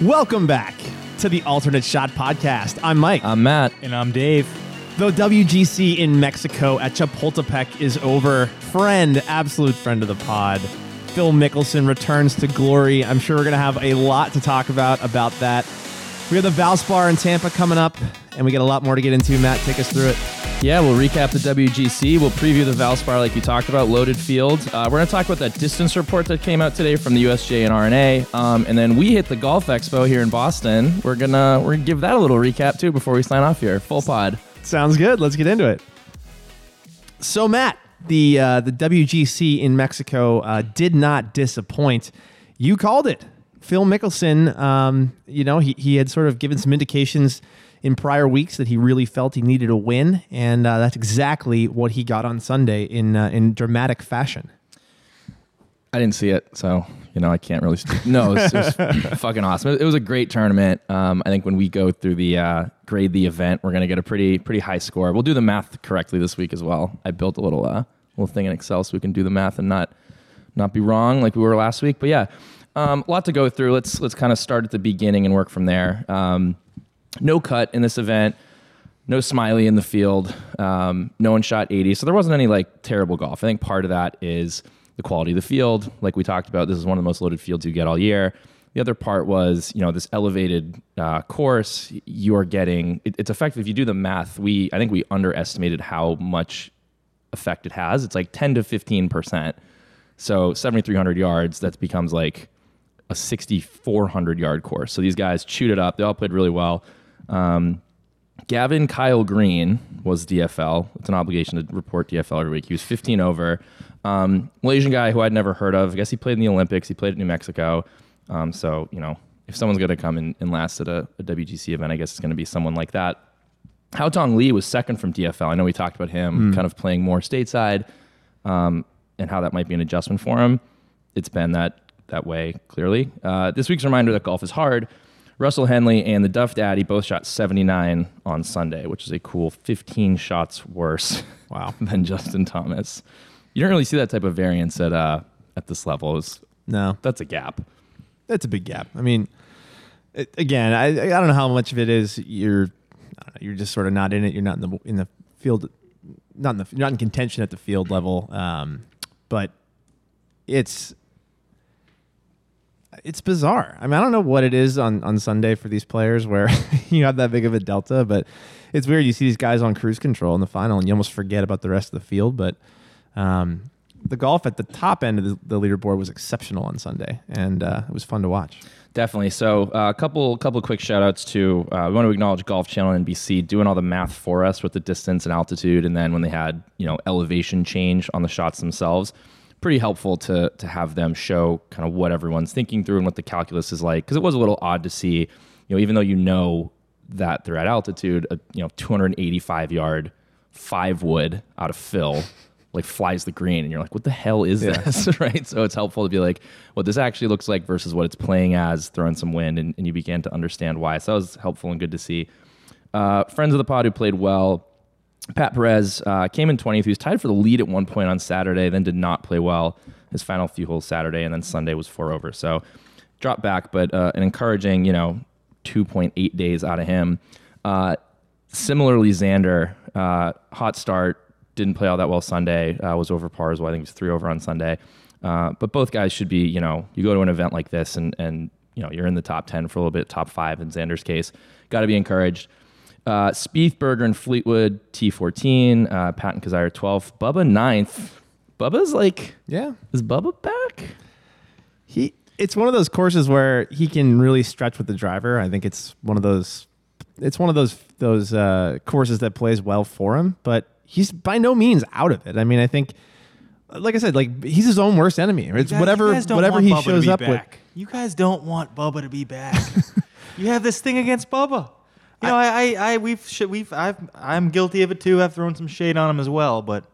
Welcome back to the Alternate Shot Podcast. I'm Mike. I'm Matt. And I'm Dave. the WGC in Mexico at Chapultepec is over. Friend, absolute friend of the pod, Phil Mickelson returns to glory. I'm sure we're going to have a lot to talk about about that. We have the Valspar in Tampa coming up, and we got a lot more to get into. Matt, take us through it. Yeah, we'll recap the WGC. We'll preview the Valspar like you talked about, loaded field. Uh, we're going to talk about that distance report that came out today from the USGA and R&A, um, and then we hit the Golf Expo here in Boston. We're gonna we're gonna give that a little recap too before we sign off here. Full pod. Sounds good. Let's get into it. So, Matt, the uh, the WGC in Mexico uh, did not disappoint. You called it. Phil Mickelson, um, you know, he, he had sort of given some indications in prior weeks that he really felt he needed a win, and uh, that's exactly what he got on Sunday in uh, in dramatic fashion. I didn't see it, so you know I can't really. Speak. No, it was, it was fucking awesome. It was a great tournament. Um, I think when we go through the uh, grade the event, we're gonna get a pretty pretty high score. We'll do the math correctly this week as well. I built a little uh, little thing in Excel so we can do the math and not not be wrong like we were last week. But yeah, um, a lot to go through. Let's let's kind of start at the beginning and work from there. Um, no cut in this event. No Smiley in the field. Um, no one shot 80. So there wasn't any like terrible golf. I think part of that is the quality of the field. Like we talked about, this is one of the most loaded fields you get all year. The other part was, you know, this elevated uh, course. You are getting. It, it's effective. If you do the math, we I think we underestimated how much effect it has. It's like 10 to 15 percent. So 7,300 yards. That becomes like a 6,400 yard course. So these guys chewed it up. They all played really well. Um, Gavin Kyle Green was DFL. It's an obligation to report DFL every week. He was 15 over. Um, Malaysian guy who I'd never heard of. I guess he played in the Olympics. He played at New Mexico. Um, so, you know, if someone's going to come in and last at a, a WGC event, I guess it's going to be someone like that. Haotong Li was second from DFL. I know we talked about him kind of playing more stateside um, and how that might be an adjustment for him. It's been that that way clearly. Uh, this week's reminder that golf is hard. Russell Henley and the Duff Daddy both shot 79 on Sunday, which is a cool 15 shots worse Wow. than Justin Thomas. You don't really see that type of variance at uh, at this level. It's, No, that's a gap. that's a big gap. I mean, it, again, I I don't know how much of it is you're know, you're just sort of not in it. You're not in the in the field, not in the not in contention at the field level. Um, but it's it's bizarre. I mean, I don't know what it is on on Sunday for these players where you have that big of a delta, but it's weird. You see these guys on cruise control in the final, and you almost forget about the rest of the field. But um, the golf at the top end of the, the leaderboard was exceptional on Sunday, and uh, it was fun to watch. Definitely. So, uh, a couple couple quick shout outs to uh, we want to acknowledge Golf Channel and NBC doing all the math for us with the distance and altitude, and then when they had you know elevation change on the shots themselves, pretty helpful to to have them show kind of what everyone's thinking through and what the calculus is like because it was a little odd to see, you know, even though you know that they're at altitude, a you know 285 yard five wood out of Phil like flies the green and you're like what the hell is this? Right? So it's helpful to be like what this actually looks like versus what it's playing as throwing some wind and, and you began to understand why. So that was helpful and good to see. Uh, friends of the pod who played well pat perez uh, came in 20th he was tied for the lead at one point on saturday then did not play well his final few holes saturday and then sunday was four over so dropped back but uh, an encouraging you know 2.8 days out of him uh, similarly xander uh, hot start didn't play all that well Sunday. Uh, was over par as well. I think it was three over on Sunday. Uh, but both guys should be, you know, you go to an event like this and and you know you're in the top ten for a little bit, top five in Xander's case. Got to be encouraged. Uh, Spieth, Berger, and Fleetwood T14. Uh, Patton Kizzire 12th. Bubba ninth. Bubba's like, Yeah, is Bubba back? he. It's one of those courses where he can really stretch with the driver. I think it's one of those. It's one of those those uh, courses that plays well for him, but he's by no means out of it. I mean, I think, like I said, like he's his own worst enemy. It's You guys- whatever you guys don't whatever want he Bubba to shows be up with. back. You guys don't want Bubba to be back. you have this thing against Bubba. You know, I, I, I we've, sh- we've, I've, I'm guilty of it too. I've thrown some shade on him as well, but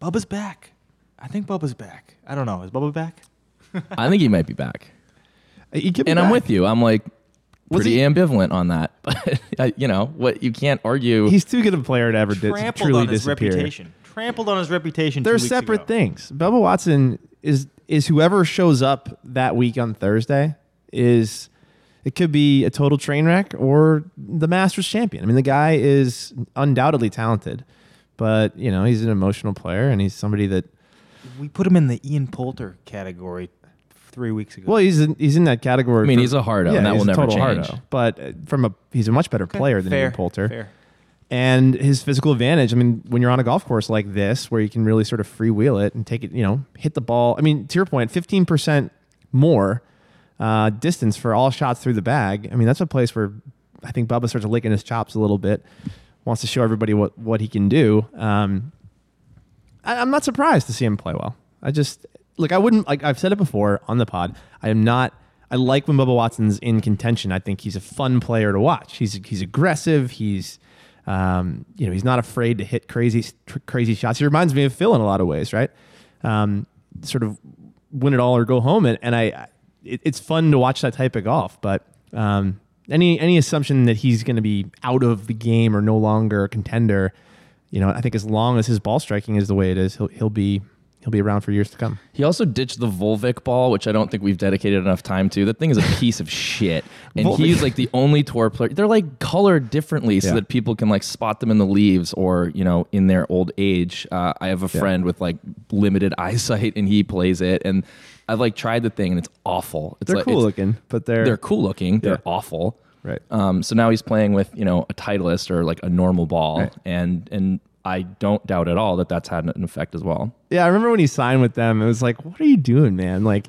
Bubba's back. I think Bubba's back. I don't know. Is Bubba back? I think he might be back. He could be And I'm back. with you. I'm like Was pretty he- ambivalent on that. But uh, you know what? You can't argue. He's too good a player to ever dis- Trampled truly on his disappear. reputation. Trampled on his reputation. They're two weeks separate ago. things. Bubba Watson is is whoever shows up that week on Thursday is it could be a total train wreck or the Masters champion. I mean, the guy is undoubtedly talented, but you know he's an emotional player and he's somebody that We put him in the Ian Poulter category three weeks ago. well he's in, he's in that category. I mean, for- he's a hardo, and that he's will a never total change. hardo. But uh, from a he's a much better Okay, player than fair, Ian Poulter. Fair. and his physical advantage. I mean, when you're on a golf course like this, where you can really sort of freewheel it and take it, you know, hit the ball. I mean, to your point, 15% more uh, distance for all shots through the bag. I mean, that's a place where I think Bubba starts licking his chops a little bit, wants to show everybody what what he can do. Um, I, I'm not surprised to see him play well. I just look. I wouldn't like. I've said it before on the pod. I am not. I like when Bubba Watson's in contention. I think he's a fun player to watch. He's he's aggressive. He's um, you know he's not afraid to hit crazy tr- crazy shots. He reminds me of Phil in a lot of ways, right? Um, sort of win it all or go home. And, and I, it, it's fun to watch that type of golf. But um, any any assumption that he's going to be out of the game or no longer a contender, you know, I think as long as his ball striking is the way it is, he'll he'll be he'll be around for years to come. He also ditched the Volvic ball, which I don't think we've dedicated enough time to. That thing is a piece of shit. And Volvic- he's like the only tour player. They're like colored differently so Yeah. that people can like spot them in the leaves or, you know, in their old age. Uh, I have a Yeah. friend with like limited eyesight and he plays it. And I've like tried the thing and it's awful. It's They're like, cool looking, but they're, They're cool looking. They're awful. right. Um, so now he's playing with you know a Titleist or like a normal ball, Right. and and I don't doubt at all that that's had an effect as well. Yeah, I remember when he signed with them. It was like, what are you doing, man? Like,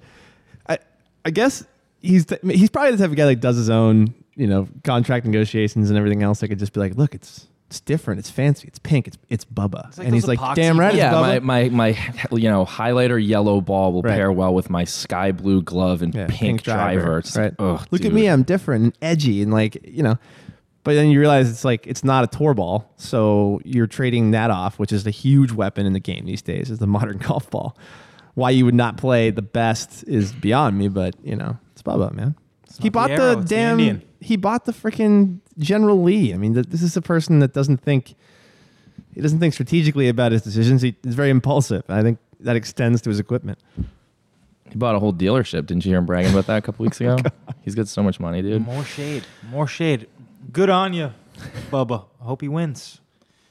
I, I guess he's th- he's probably the type of guy that does his own, you know, contract negotiations and everything else. That could just be like, look, it's it's different, it's fancy, it's pink, it's it's Bubba, like and he's like, epoxy damn right, yeah, Bubba. my, my my you know highlighter yellow ball will Right. pair well with my sky blue glove and Yeah, pink, driver. It's right? like, ugh, Look at dude. me, I'm different and edgy, and like you know. But then you realize it's like it's not a tour ball, so you're trading that off, which is a huge weapon in the game these days, is the modern golf ball. Why you would not play the best is beyond me, but you know it's Bubba, man. he not the bought the, arrow, it's the damn. Indian. he bought the freaking General Lee. I mean, th- this is a person that doesn't think. He doesn't think strategically about his decisions. He is very impulsive. I think that extends to his equipment. He bought a whole dealership. Didn't you hear him bragging about that a couple weeks ago? Oh, he's got so much money, dude. More shade. More shade. Good on you, Bubba. I hope he wins.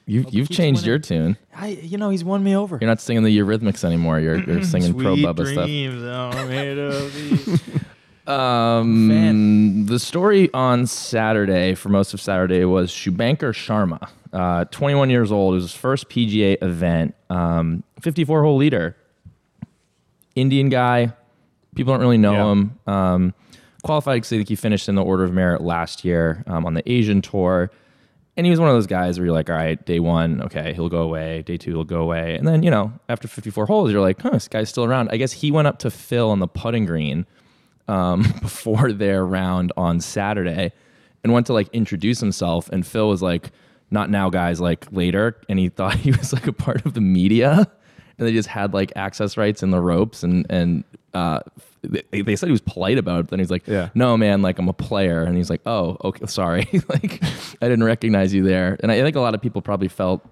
You, Hope he you've keeps changed winning. your tune. I, you know, he's won me over. You're not singing the Eurythmics anymore. You're, you're singing pro Sweet Bubba stuff. dreams are made of these. Um, Fan. the story on Saturday, for most of Saturday, was Shubhankar Sharma, uh, 21 years old. It was his first PGA event, um, 54 hole leader. Indian guy. People don't really know Yeah. him. Um, qualified because I think he finished in the order of merit last year um, on the Asian tour. And he was one of those guys where you're like, all right, day one, okay, he'll go away. Day two, he'll go away. And then, you know, after 54 holes, you're like, huh, this guy's still around. I guess he went up to Phil on the putting green um, before their round on Saturday and went to like introduce himself. And Phil was like, not now, guys, like later. And he thought he was like a part of the media. And they just had like access rights in the ropes. And, and, uh, they, they said he was polite about it. But then he's like, Yeah. no, man, like I'm a player. And he's like, oh, okay, sorry. like I didn't recognize you there. And I think a lot of people probably felt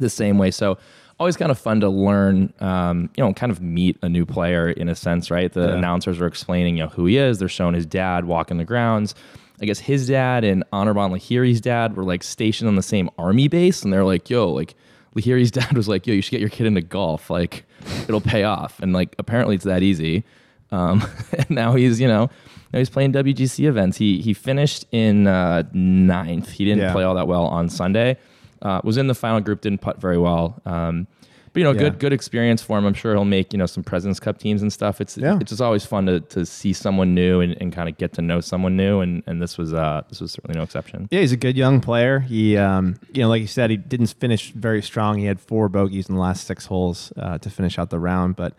the same way. So always kind of fun to learn, um, you know, kind of meet a new player in a sense, right? The Yeah. announcers are explaining, you know, who he is. They're showing his dad walking the grounds. I guess his dad and Anirban Lahiri's dad were like stationed on the same army base, and they're like, "Yo, like Lahiri's dad was like, yo, you should get your kid into golf. Like, it'll pay off." And like, apparently, it's that easy. Um, and now he's, you know, now he's playing WGC events. He he finished in uh, ninth. He didn't Yeah. play all that well on Sunday. Uh, was in the final group, didn't putt very well. Um, but you know, Yeah. good good experience for him. I'm sure he'll make you know some Presidents Cup teams and stuff. It's Yeah. it's just always fun to, to see someone new and, and kind of get to know someone new. And, and this was uh this was certainly no exception. Yeah, he's a good young player. He, um, you know, like you said, he didn't finish very strong. He had four bogeys in the last six holes uh, to finish out the round, but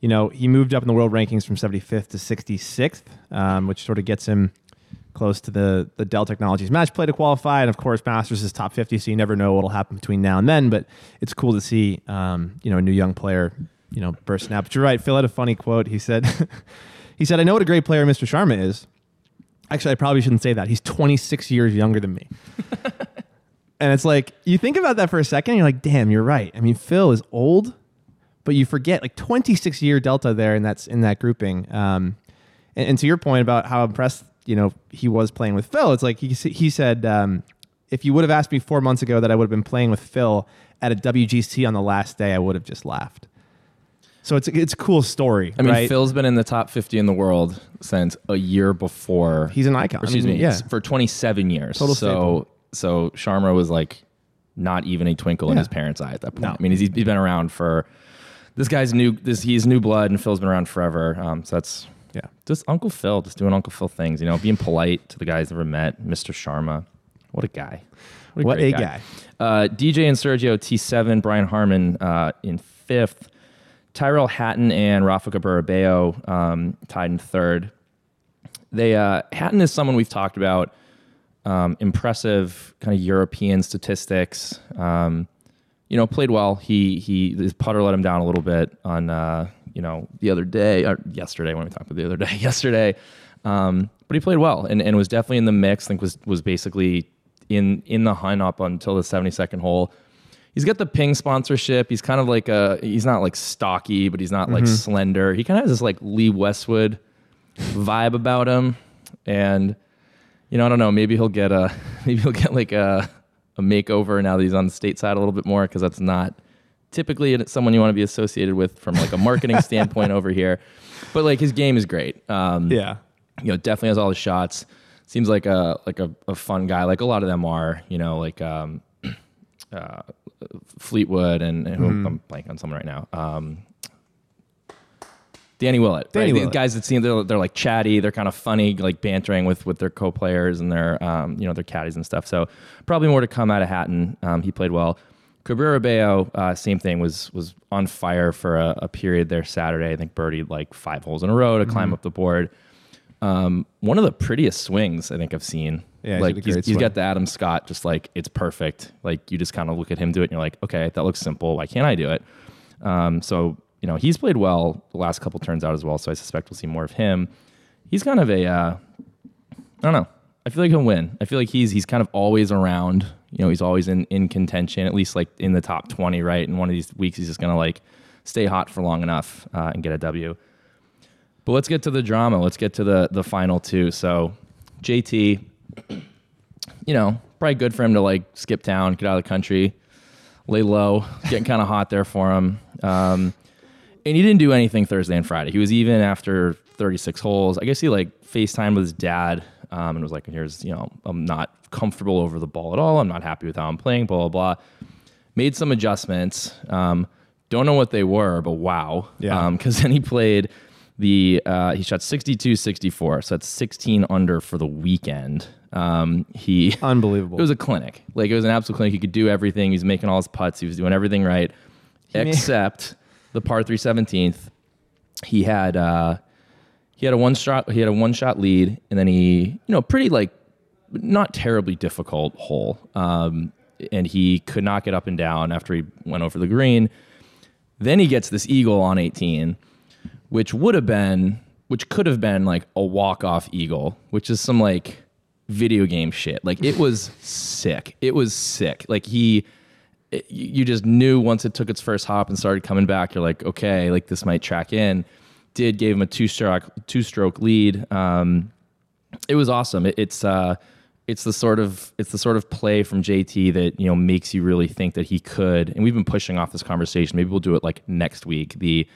you know, he moved up in the world rankings from 75th to 66th, um, which sort of gets him close to the the Dell Technologies match play to qualify. And of course, Masters is top 50, so you never know what'll happen between now and then. But it's cool to see, um, you know, a new young player, you know, bursting out. But you're right. Phil had a funny quote. He said, he said, "I know what a great player Mr. Sharma is." Actually, I probably shouldn't say that. He's 26 years younger than me. and it's like, you think about that for a second, you're like, damn, you're right. I mean, Phil is old, but you forget like 26 year delta there, and that's in that grouping. Um, and, and to your point about how impressed you know he was playing with Phil. It's like he he said, um, if you would have asked me four months ago that I would have been playing with Phil at a WGC on the last day, I would have just laughed. So it's it's a cool story. I mean, right? Phil's been in the top 50 in the world since a year before. he's an icon. excuse I mean, me, yeah. for 27 years. Total so staple. so Sharma was like not even a twinkle in his parents' eye at that point. No. I mean, he's, he's been around for this guy's new. This he's new blood, and Phil's been around forever. Um, so that's Yeah. just Uncle Phil, just doing Uncle Phil things. You know, being polite to the guys never met. Mr. Sharma, what a guy. What great a guy. Uh, DJ and Sergio T7, Brian Harman uh, in fifth. Tyrell Hatton and Rafa Barabeo um, tied in third. They uh, Hatton is someone we've talked about. Um, impressive kind of European statistics. Um, you know, played well. He he his putter let him down a little bit on uh, you know the other day or yesterday when we talked about the other day yesterday. Um, but he played well and, and was definitely in the mix. I think was was basically in in the hunt up until the 72nd hole. He's got the ping sponsorship. He's kind of like a he's not like stocky, but he's not like slender. He kind of has this like Lee Westwood vibe about him. And you know, I don't know, maybe he'll get a maybe he'll get like a a makeover now that he's on the state side a little bit more because that's not typically someone you want to be associated with from like a marketing standpoint over here. But like his game is great. Um, Yeah. you know, definitely has all the shots. Seems like a like a, a fun guy. Like a lot of them are, you know, like um, uh, Fleetwood and, and who I'm blanking on someone right now. Um, Danny Willett. Danny right? These Willett. guys that seem they're, they're like chatty. They're kind of funny, like bantering with with their co-players and their um, you know their caddies and stuff. So probably more to come out of Hatton. Um, he played well. Cabrera Bello, uh, same thing, was was on fire for a, a period there Saturday. I think birdied like five holes in a row to Mm-hmm. climb up the board. Um, one of the prettiest swings I think I've seen. Yeah, he's like got he's, he's swing. got the Adam Scott, just like it's perfect. Like you just kind of look at him do it, and you're like, okay, that looks simple. Why can't I do it? Um, so you know he's played well the last couple turns out as well. So I suspect we'll see more of him. He's kind of a uh, I don't know. I feel like he'll win. I feel like he's he's kind of always around. You know, he's always in in contention, at least like in the top twenty, right? And one of these weeks, he's just gonna like stay hot for long enough uh, and get a W. But let's get to the drama. Let's get to the the final two. So, JT, you know, probably good for him to like skip town, get out of the country, lay low. Getting kind of hot there for him. Um, and he didn't do anything Thursday and Friday. He was even after 36 holes. I guess he like FaceTime with his dad um, and was like, "Here's, you know, I'm not comfortable over the ball at all. I'm not happy with how I'm playing." Blah blah blah. Made some adjustments. Um, don't know what they were, but wow. Yeah. Because then he played the uh, he shot 62 64 so that's 16 under for the weekend um, he Unbelievable. it was a clinic like it was an absolute clinic he could do everything he was making all his putts he was doing everything right made- except the par 3 17th he had uh, he had a one shot he had a one shot lead and then he you know pretty like not terribly difficult hole. Um, and he could not get up and down after he went over the green. Then he gets this eagle on 18 which would have been which could have been like a walk-off eagle which is some like video game shit. Like it was sick. It was sick. Like he it- you just knew once it took its first hop and started coming back you're like okay like this might track in did gave him a two stroke two stroke lead um it was awesome it, it's uh it's the sort of it's the sort of play from JT that you know makes you really think that he could and we've been pushing off this conversation maybe we'll do it like next week the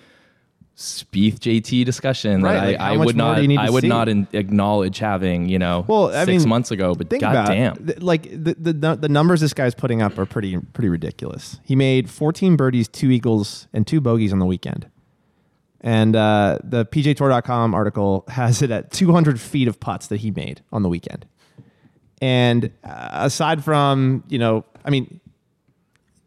Spieth JT discussion Right, that like, I, I would not do you need to I would see? not in, acknowledge having you know Well, I six mean, months ago but Think about goddamn th- like the, the the numbers this guy's putting up are pretty pretty ridiculous. He made 14 birdies, two eagles, and two bogeys on the weekend. And uh, the PGATour.com article has it at 200 feet of putts that he made on the weekend. And uh, aside from you know, I mean,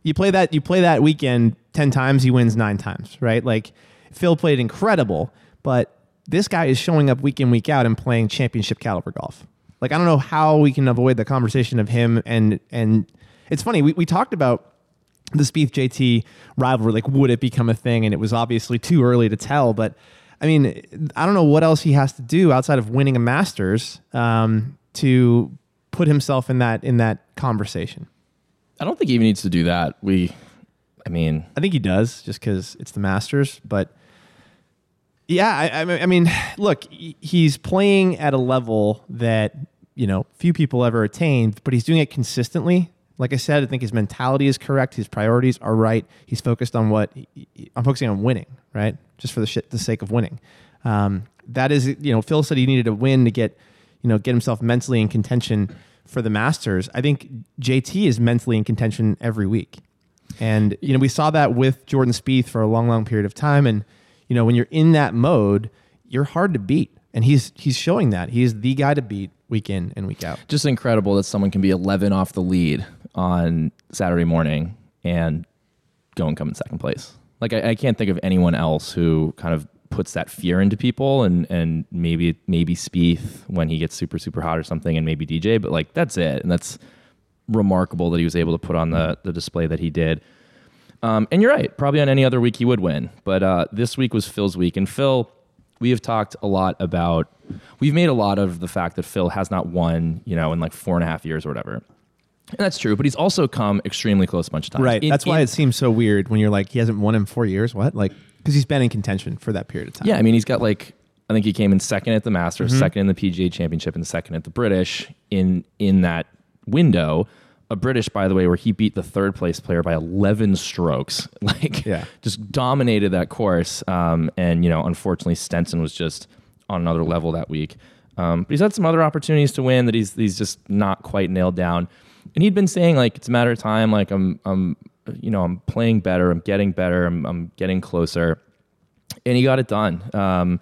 you play that you play that weekend 10 times, he wins nine times, right? Like Phil played incredible, but this guy is showing up week in, week out and playing championship caliber golf. Like I don't know how we can avoid the conversation of him and and it's funny, we, we talked about the Spieth JT rivalry, like would it become a thing? And it was obviously too early to tell, but I mean, I don't know what else he has to do outside of winning a Masters um, to put himself in that in that conversation. I don't think he even needs to do that we I mean I think he does, just because it's the Masters. But Yeah, I, I mean- look, he's playing at a level that you know few people ever attained, but he's doing it consistently. Like I said, I think his mentality is correct. His priorities are right. He's focused on what I'm focusing on winning, right? Just for the shit, the sake of winning. Um, that is, you know, Phil said he needed a win to get, you know, get himself mentally in contention for the Masters. I think JT is mentally in contention every week. And you know, we saw that with Jordan Spieth for a long, long period of time. And you know, when you're in that mode, you're hard to beat. And he's he's showing that he's the guy to beat week in and week out. Just incredible that someone can be 11 off the lead on Saturday morning and go and come in second place. Like I, I can't think of anyone else who kind of puts that fear into people and and maybe maybe Spieth when he gets super super hot or something and maybe DJ but like that's it and that's remarkable that he was able to put on the the display that he did. Um, and you're right. Probably on any other week he would win, but uh, this week was Phil's week, and Phil. We have talked a lot about. We've made a lot of the fact that Phil has not won, you know, in like four and a half years or whatever. And that's true, but he's also come extremely close a bunch of times. Right. In- That's why in- it seems so weird when you're like he hasn't won in four years. What? Like because he's been in contention for that period of time. Yeah, I mean, he's got like I think he came in second at the Masters, Mm-hmm. second in the PGA Championship, and second at the British in in that window. A British, by the way, where he beat the third place player by 11 strokes, like Yeah. just dominated that course. Um, and you know, unfortunately, Stenson was just on another level that week. Um, but he's had some other opportunities to win that he's he's just not quite nailed down. And he'd been saying like it's a matter of time. Like I'm I'm you know I'm playing better. I'm getting better. I'm I'm getting closer and he got it done. Um,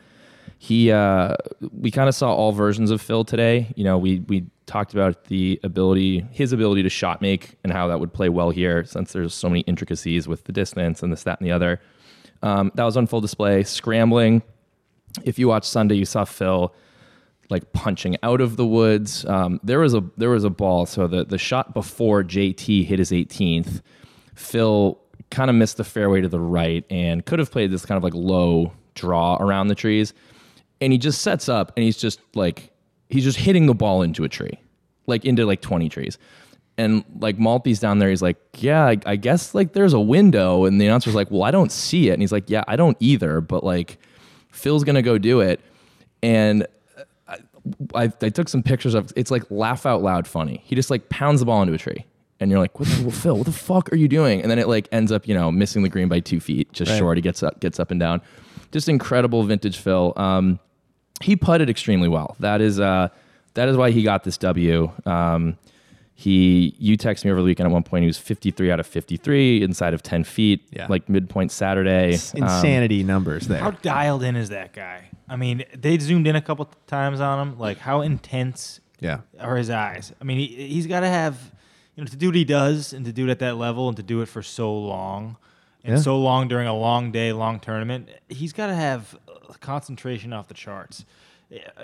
he uh, we kind of saw all versions of Phil today. You know, we we talked about the ability, his ability to shot make, and how that would play well here, since there's so many intricacies with the distance and this, that, and the other. Um, that was on full display. Scrambling. If you watched Sunday, you saw Phil like punching out of the woods. Um, there was a there was a ball. So the the shot before JT hit his 18th, Phil kind of missed the fairway to the right and could have played this kind of like low draw around the trees. And he just sets up and he's just like he's just hitting the ball into a tree, like into like 20 trees. And like Maltbie's down there, he's like, yeah, I, I guess like there's a window. And the announcer's like, well, I don't see it. And he's like, yeah, I don't either. But like Phil's gonna go do it. And I, I took some pictures of it's like laugh out loud funny. He just like pounds the ball into a tree. And you're like, what the, well, Phil, what the fuck are you doing? And then it like ends up, you know, missing the green by two feet, just Right. short. He gets up, gets up and down. Just incredible vintage Phil. Um, he putted extremely well. That is uh, that is why he got this W. Um, he you texted me over the weekend at one point. He was 53 out of 53 inside of 10 feet, Yeah. like midpoint Saturday. Um, Insanity numbers there. How dialed in is that guy? I mean, they zoomed in a couple times on him. Like, how intense yeah. are his eyes? I mean, he, he's got to have, you know, to do what he does and to do it at that level and to do it for so long and Yeah. so long during a long day, long tournament, he's got to have uh, concentration off the charts.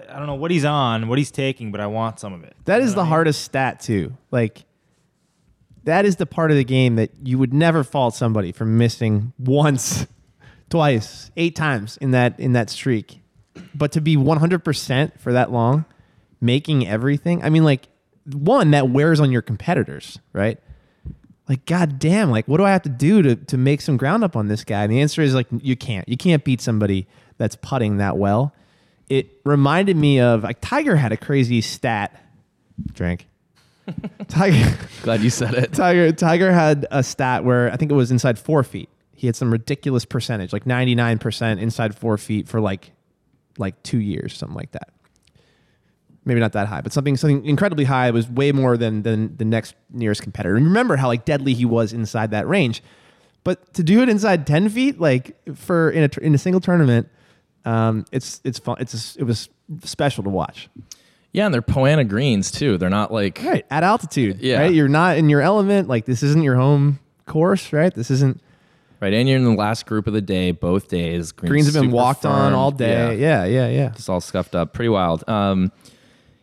I don't know what he's on, what he's taking, but I want some of it. That You is know the I mean? hardest stat too. Like that is the part of the game that you would never fault somebody for missing once, twice, eight times in that in that streak. But to be 100% for that long, making everything. I mean like one that wears on your competitors, right? Like god damn, like what do I have to do to to make some ground up on this guy? And the answer is like you can't. You can't beat somebody that's putting that well. It reminded me of like Tiger had a crazy stat Drink. Tiger, Glad you said it. Tiger, Tiger had a stat where I think it was inside four feet. He had some ridiculous percentage, like ninety nine percent inside four feet for like, like two years, something like that. Maybe not that high, but something something incredibly high. It was way more than than the next nearest competitor. And remember how like deadly he was inside that range. But to do it inside ten feet, like for in a in a single tournament, um, it's it's fun. It's it was special to watch. Yeah, and they're Poa annua greens too. They're not like Right. At altitude. Yeah. Right. You're not in your element. Like this isn't your home course, right? This isn't right, and you're in the last group of the day, both days. greens have been walked on all day. Yeah, yeah, yeah. just all scuffed up, pretty wild. Um,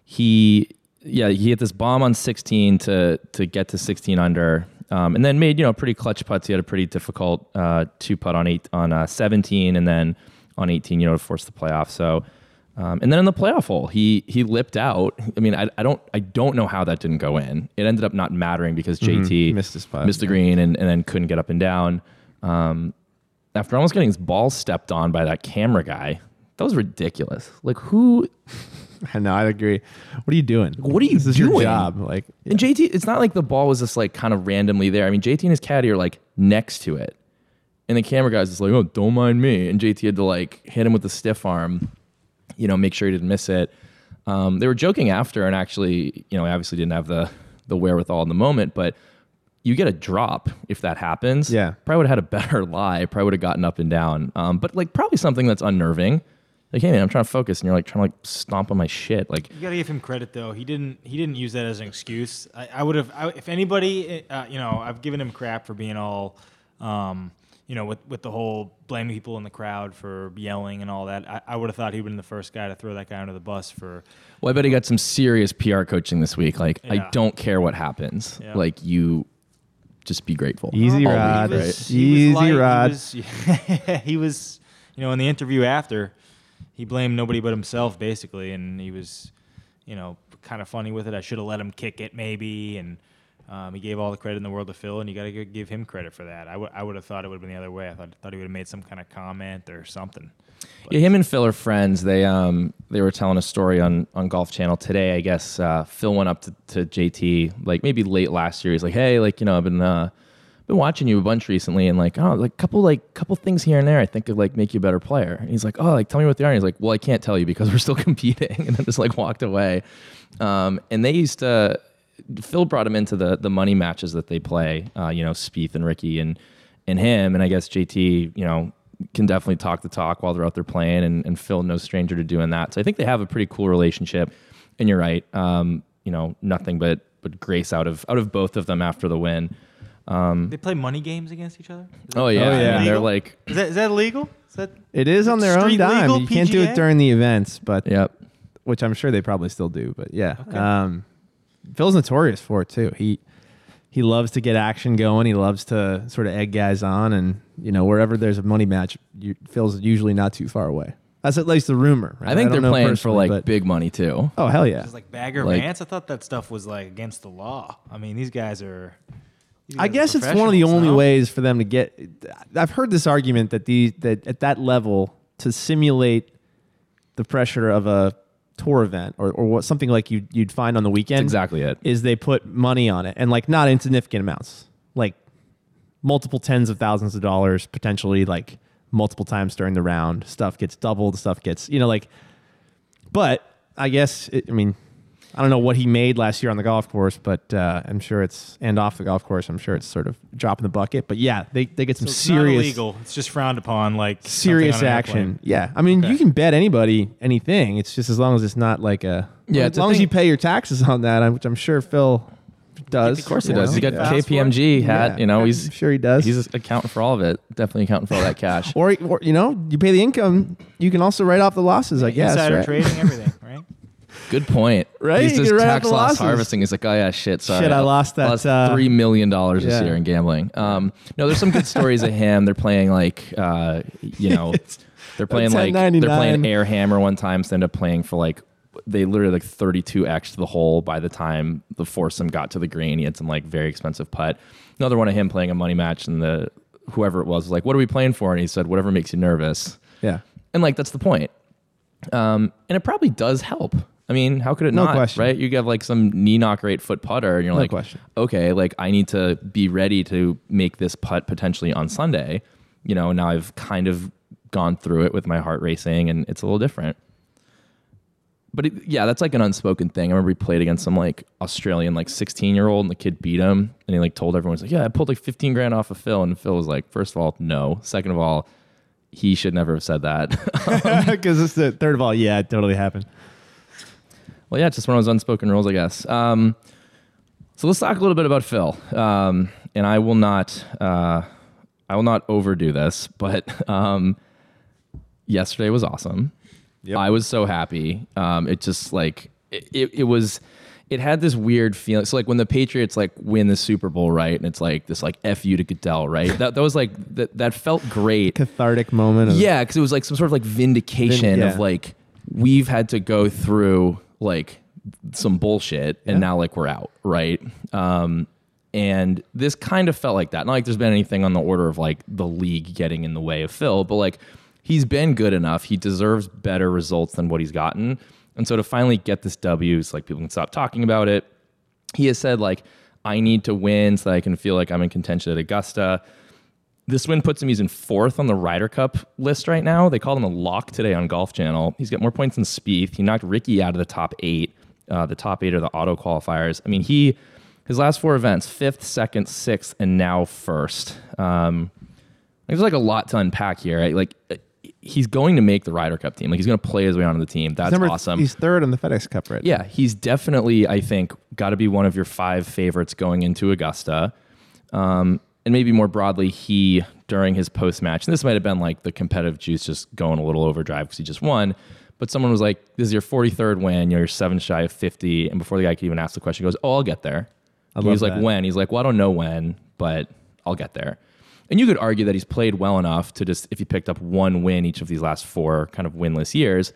he, yeah, he hit this bomb on 16 to to get to 16 under, um, and then made you know pretty clutch putts. He had a pretty difficult uh, two putt on eight on uh, 17, and then on 18, you know, to force the playoff. So. Um, and then in the playoff hole, he he lipped out. I mean, I, I don't I don't know how that didn't go in. It ended up not mattering because JT Missed his putt, missed the green, and, and then couldn't get up and down. Um, after almost getting his ball stepped on by that camera guy. That was ridiculous. Like who I know. I agree. What are you doing? What are you This is your doing? job. Like, And JT, it's not like the ball was just like kind of randomly there. I mean, JT and his caddy are like next to it. And the camera guy's just like, oh, don't mind me. And JT had to like hit him with the stiff arm, you know, make sure he didn't miss it. Um, they were joking after, and actually, you know, I obviously didn't have the the wherewithal in the moment, but you get a drop if that happens. Yeah. Probably would have had a better lie, probably would have gotten up and down. Um, but like probably something that's unnerving. Like, hey man, I'm trying to focus, and you're like trying to like stomp on my shit. Like, You gotta give him credit though. He didn't. He didn't use that as an excuse. I, I would have. I, if anybody, uh, you know, I've given him crap for being all, um, you know, with with the whole blaming people in the crowd for yelling and all that. I, I would have thought he'd been the first guy to throw that guy under the bus for. Well, I bet he got some serious PR coaching this week. Like, I don't care what happens. Yeah. Like, you just be grateful. Easy All rod. week, right? was, Easy he light. rod. He was, he was, you know, in the interview after, he blamed nobody but himself basically, and he was, you know, kind of funny with it. I should have let him kick it maybe, and um, he gave all the credit in the world to Phil, and you got to give him credit for that. I would I would have thought it would have been the other way. I thought thought he would have made some kind of comment or something. Yeah, him and Phil are friends. They um they were telling a story on on Golf Channel today. I guess uh, Phil went up to, to JT like maybe late last year. He's like, hey, like you know, I've been uh, been watching you a bunch recently, and like oh, like couple like couple things here and there. I think could like make you a better player. And he's like, oh, like tell me what they are. And he's like, well, I can't tell you because we're still competing. And then just like walked away. Um, and they used to. Phil brought him into the the money matches that they play. Uh, you know, Spieth and Rickie and and him. And I guess JT, you know, can definitely talk the talk while they're out there playing, and, and Phil no stranger to doing that. So I think they have a pretty cool relationship. And you're right, um, you know, nothing but but grace out of out of both of them after the win. They play money games against each other. Oh yeah, Oh, yeah. and they're like, Is that is that illegal? Is that it is on their own dime. legal You can't do it during the events, but yep. which I'm sure they probably still do. But yeah, Okay. um, Phil's notorious for it too. He he loves to get action going. He loves to sort of egg guys on, and you know wherever there's a money match, you, Phil's usually not too far away. That's at least the rumor. Right? I think don't they're playing for like but- big money too. Oh hell yeah! Just like Bagger Like- Vance, I thought that stuff was like against the law. I mean, these guys are. these I guys are guess it's one of the only no? ways for them to get. I've heard this argument that the that at that level to simulate the pressure of a tour event or, or what something like you you'd find on the weekend. exactly it. Is they put money on it and like not insignificant amounts, like multiple tens of thousands of dollars potentially, like multiple times during the round. Stuff gets doubled. Stuff gets you know like. But I guess it, I mean. I don't know what he made last year on the golf course, but uh, I'm sure it's and off the golf course. I'm sure it's sort of drop in the bucket. But yeah, they, they get some So it's serious not illegal. It's just frowned upon, like serious action. Yeah, I mean Okay. you can bet anybody anything. It's just as long as it's not like a Yeah, As it's a long as you pay your taxes on that, which I'm sure Phil does. Of Of course he does. know? He got Yeah. KPMG hat. Yeah. You know, I'm he's sure he does. he's accounting for all of it. Definitely accounting for all that cash. or, or you know, you pay the income. You can also write off the losses. I guess. Insider right? trading, everything, right? Good point. Right? He's just off tax loss losses. harvesting. He's like, oh yeah, shit. Sorry, Shit, I lost that, lost uh, three million dollars this yeah. year in gambling. Um, no, there's some good stories of him. They're playing like, uh, you know, they're playing like they're playing air hammer one time. So they end up playing for like they literally like 32 x to the hole by the time the foursome got to the green. He had some like very expensive putt. Another one of him playing a money match, and the whoever it was was like, "What are we playing for?" And he said, "Whatever makes you nervous." Yeah. And like that's the point. Um, and it probably does help. I mean, how could it No not? question. Right? You have like some knee knock rate foot putter, and you're No like, question. okay, like I need to be ready to make this putt potentially on Sunday. You know, now I've kind of gone through it with my heart racing, and it's a little different. But it, yeah, that's like an unspoken thing. I remember he played against some like Australian like 16 year old, and the kid beat him, and he like told everyone, he's like, yeah, I pulled like 15 grand off of Phil, and Phil was like, first of all, no. Second of all, he should never have said that. Because it's the third of all, yeah, it totally happened. Well, yeah, it's just one of those unspoken rules, I guess. Um, so let's talk a little bit about Phil. Um, and I will not, uh, I will not overdo this, but um, yesterday was awesome. Yep. I was so happy. Um, it just like it, it, it was. It had this weird feeling. So like when the Patriots like win the Super Bowl, right? And it's like this like f you to Goodell, right? that that was like that that felt great. Cathartic moment. Of, Yeah, because it was like some sort of like vindication Vin- of like we've had to go through like some bullshit and Yeah. now like we're out, right? Um, And this kind of felt like that. Not like there's been anything on the order of like the league getting in the way of Phil, but like he's been good enough. He deserves better results than what he's gotten. And so to finally get this W, it's like people can stop talking about it. He has said like, I need to win so that I can feel like I'm in contention at Augusta. This win puts him he's in fourth on the Ryder Cup list right now. They called him a lock today on Golf Channel. He's got more points than Spieth. He knocked Rickie out of the top eight. Uh, the top eight are the auto qualifiers. I mean, he his last four events: fifth, second, sixth, and now first. Um, there's like a lot to unpack here. Right? Like he's going to make the Ryder Cup team. Like he's going to play his way onto the team. That's Number- awesome. He's third in the FedEx Cup right now. Yeah, he's definitely, I think, got to be one of your five favorites going into Augusta. Um, and maybe more broadly, he, during his post match, and this might have been like the competitive juice just going a little overdrive because he just won. But someone was like, This is your 43rd win. You're seven shy of 50. And before the guy could even ask the question, he goes, Oh, I'll get there. I he love was like, that. When? He's like, Well, I don't know when, but I'll get there. And you could argue that he's played well enough to just, if he picked up one win each of these last four kind of winless years,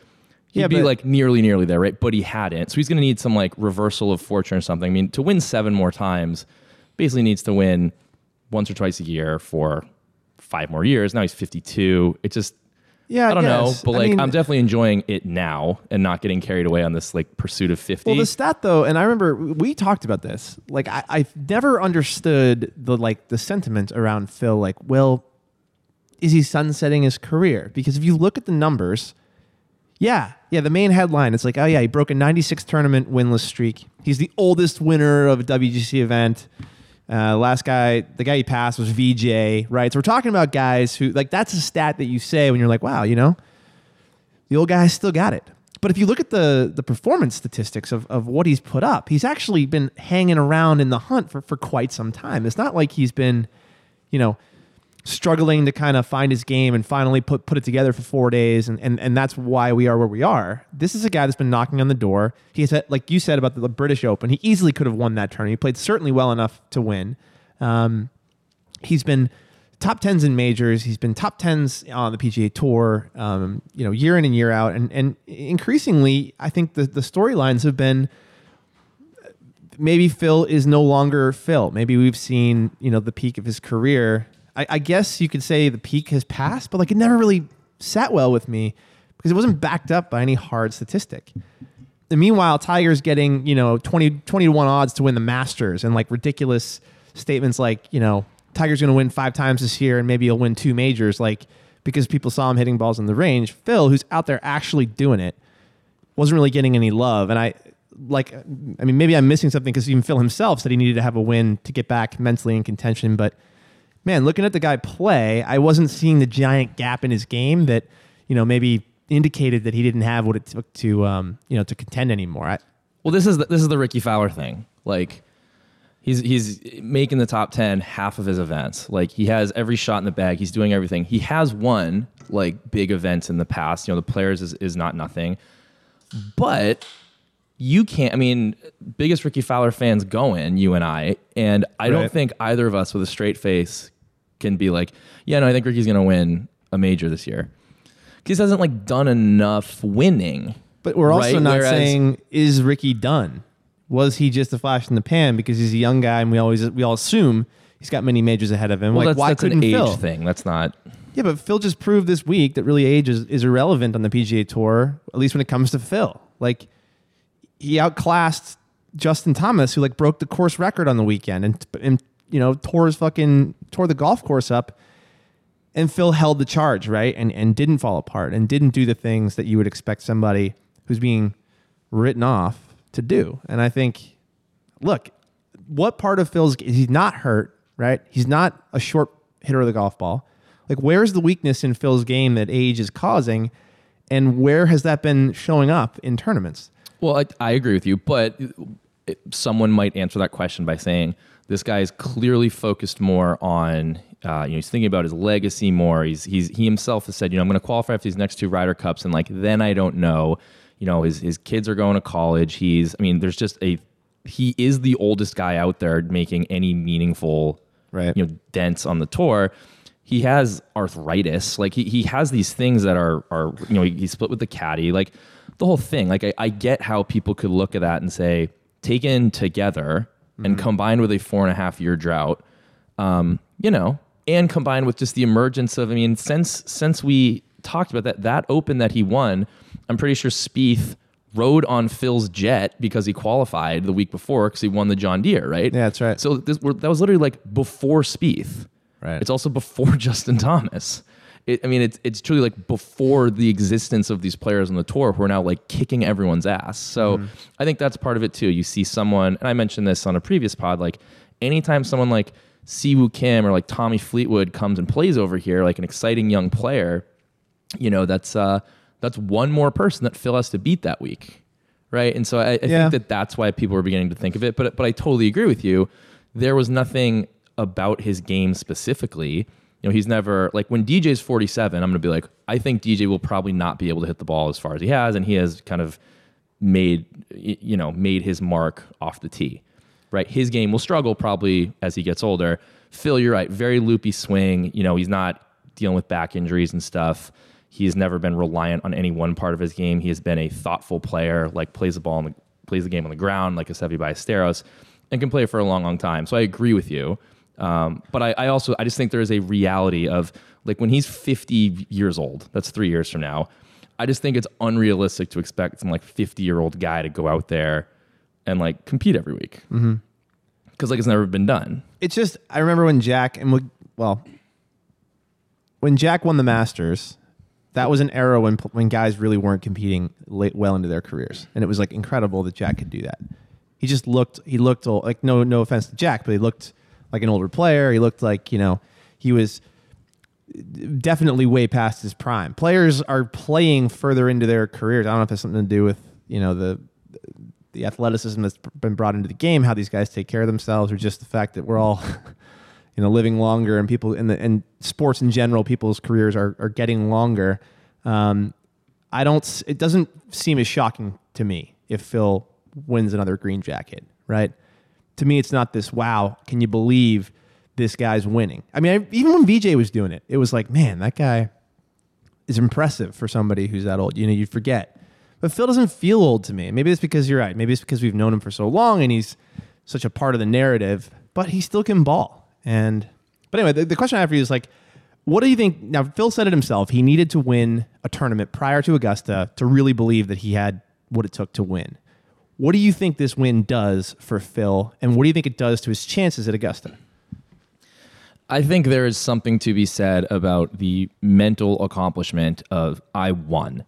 he'd Yeah, be like nearly, nearly there, right? But he hadn't. So he's going to need some like reversal of fortune or something. I mean, to win seven more times, basically needs to win once or twice a year for five more years. Now he's 52. It just, Yeah, I don't know, but I like mean- I'm definitely enjoying it now and not getting carried away on this like pursuit of 50. Well, the stat though, and I remember we talked about this. Like, I, I've never understood the like the sentiment around Phil. Like, well, is he sunsetting his career? Because if you look at the numbers, yeah, yeah, the main headline it's like, oh yeah, he broke a 96 tournament winless streak. He's the oldest winner of a WGC event. Uh, last guy, the guy he passed was VJ, right? So we're talking about guys who like that's a stat that you say when you're like, wow, you know, the old guy still got it. But if you look at the the performance statistics of, of what he's put up, he's actually been hanging around in the hunt for, for quite some time. It's not like he's been, you know, struggling to kind of find his game and finally put put it together for four days and, and and that's why we are where we are. This is a guy that's been knocking on the door. he said like you said about the, the British Open, he easily could have won that tournament. He played certainly well enough to win. Um, he's been top tens in majors. He's been top tens on the PGA Tour, um, you know, year in and year out. And and increasingly, I think the the storylines have been maybe Phil is no longer Phil. Maybe we've seen you know the peak of his career. I, I guess you could say the peak has passed, but like it never really sat well with me because it wasn't backed up by any hard statistic. And meanwhile, Tiger's getting, you know, 20, 20 to 1 odds to win the Masters and like ridiculous statements like, you know, Tiger's going to win five times this year and maybe he'll win two majors, like because people saw him hitting balls in the range. Phil, who's out there actually doing it, wasn't really getting any love. And I, like, I mean, maybe I'm missing something because even Phil himself said he needed to have a win to get back mentally in contention. But man, looking at the guy play, I wasn't seeing the giant gap in his game that, you know, maybe indicated that he didn't have what it took to, um, you know, to contend anymore. I, Well, this is the, this is the Rickie Fowler thing. Like he's he's making the top 10 half of his events. Like he has every shot in the bag. He's doing everything. He has won like big events in the past. You know, the players is, is not nothing. But you can't I mean, biggest Rickie Fowler fans going, you and I, and I don't think either of us with a straight face can be like, yeah, no, I think Rickie's going to win a major this year. He hasn't like done enough winning. But we're also Right, not whereas- saying is Rickie done? Was he just a flash in the pan because he's a young guy and we always we all assume he's got many majors ahead of him? Well, like that's, why that's couldn't an age Phil? thing. That's not Yeah, but Phil just proved this week that really age is, is irrelevant on the PGA Tour, at least when it comes to Phil. Like he outclassed Justin Thomas, who like broke the course record on the weekend and and you know tore his fucking tore the golf course up. And Phil held the charge, right? And and didn't fall apart and didn't do the things that you would expect somebody who's being written off to do. And I think, look, what part of Phil's he's not hurt, right? He's not a short hitter of the golf ball. Like, where's the weakness in Phil's game that age is causing, and where has that been showing up in tournaments? Well, I, I agree with you, but someone might answer that question by saying this guy is clearly focused more on. Uh, you know, he's thinking about his legacy more. He's he's he himself has said, you know, I'm going to qualify for these next two Ryder Cups, and like then I don't know. You know, his his kids are going to college. He's, I mean, there's just a he is the oldest guy out there making any meaningful, Right. You know, dents on the tour. He has arthritis. Like he, he has these things that are are you know he, he split with the caddy. Like the whole thing. Like I, I get how people could look at that and say, taken together, and combined with a four and a half year drought, um, you know, and combined with just the emergence of, I mean, since since we talked about that that Open that he won, I'm pretty sure Spieth rode on Phil's jet because he qualified the week before because he won the John Deere, right? Yeah, that's right. So this, that was literally like before Spieth. Right. It's also before Justin Thomas. It, I mean, it's it's truly like before the existence of these players on the tour who are now like kicking everyone's ass. So Mm-hmm. I think that's part of it too. You see someone, and I mentioned this on a previous pod, like anytime someone like Siwoo Kim or like Tommy Fleetwood comes and plays over here, like an exciting young player, you know, that's uh that's one more person that Phil has to beat that week, right? And so I, I Yeah. think that that's why people are beginning to think of it. But but I totally agree with you. There was nothing about his game specifically. You know, he's never like when DJ's 47. I'm going to be like, I think DJ will probably not be able to hit the ball as far as he has, and he has kind of made you know made his mark off the tee. Right, his game will struggle probably as he gets older. Phil, you're right. Very loopy swing. You know, he's not dealing with back injuries and stuff. He's never been reliant on any one part of his game. He has been a thoughtful player, like plays the ball, on the, plays the game on the ground, like a Seve Ballesteros, and can play for a long, long time. So I agree with you. Um, but I, I also I just think there is a reality of like when he's 50 years old, that's three years from now. I just think it's unrealistic to expect some like 50 year old guy to go out there and like compete every week because like it's never been done. it's just I remember when Jack and we, well, when Jack won the Masters, that was an era when when guys really weren't competing late well into their careers, and it was like incredible that Jack could do that. He just looked he looked old, like no no offense to Jack, but he looked like an older player. He looked like you know he was definitely way past his prime. Players are playing further into their careers. I don't know if it's something to do with you know the the athleticism that's been brought into the game, how these guys take care of themselves, or just the fact that we're all, you know, living longer and people in the and sports in general, people's careers are are getting longer. Um, I don't. It doesn't seem as shocking to me if Phil wins another green jacket, right? To me, it's not this. Wow, can you believe this guy's winning? I mean, I, even when VJ was doing it, it was like, man, that guy is impressive for somebody who's that old. You know, you forget. But Phil doesn't feel old to me. Maybe it's because you're right. Maybe it's because we've known him for so long and he's such a part of the narrative, but he still can ball. And but anyway, the, the question I have for you is like, what do you think? Now, Phil said it himself. He needed to win a tournament prior to Augusta to really believe that he had what it took to win. What do you think this win does for Phil, and what do you think it does to his chances at Augusta? I think there is something to be said about the mental accomplishment of I won.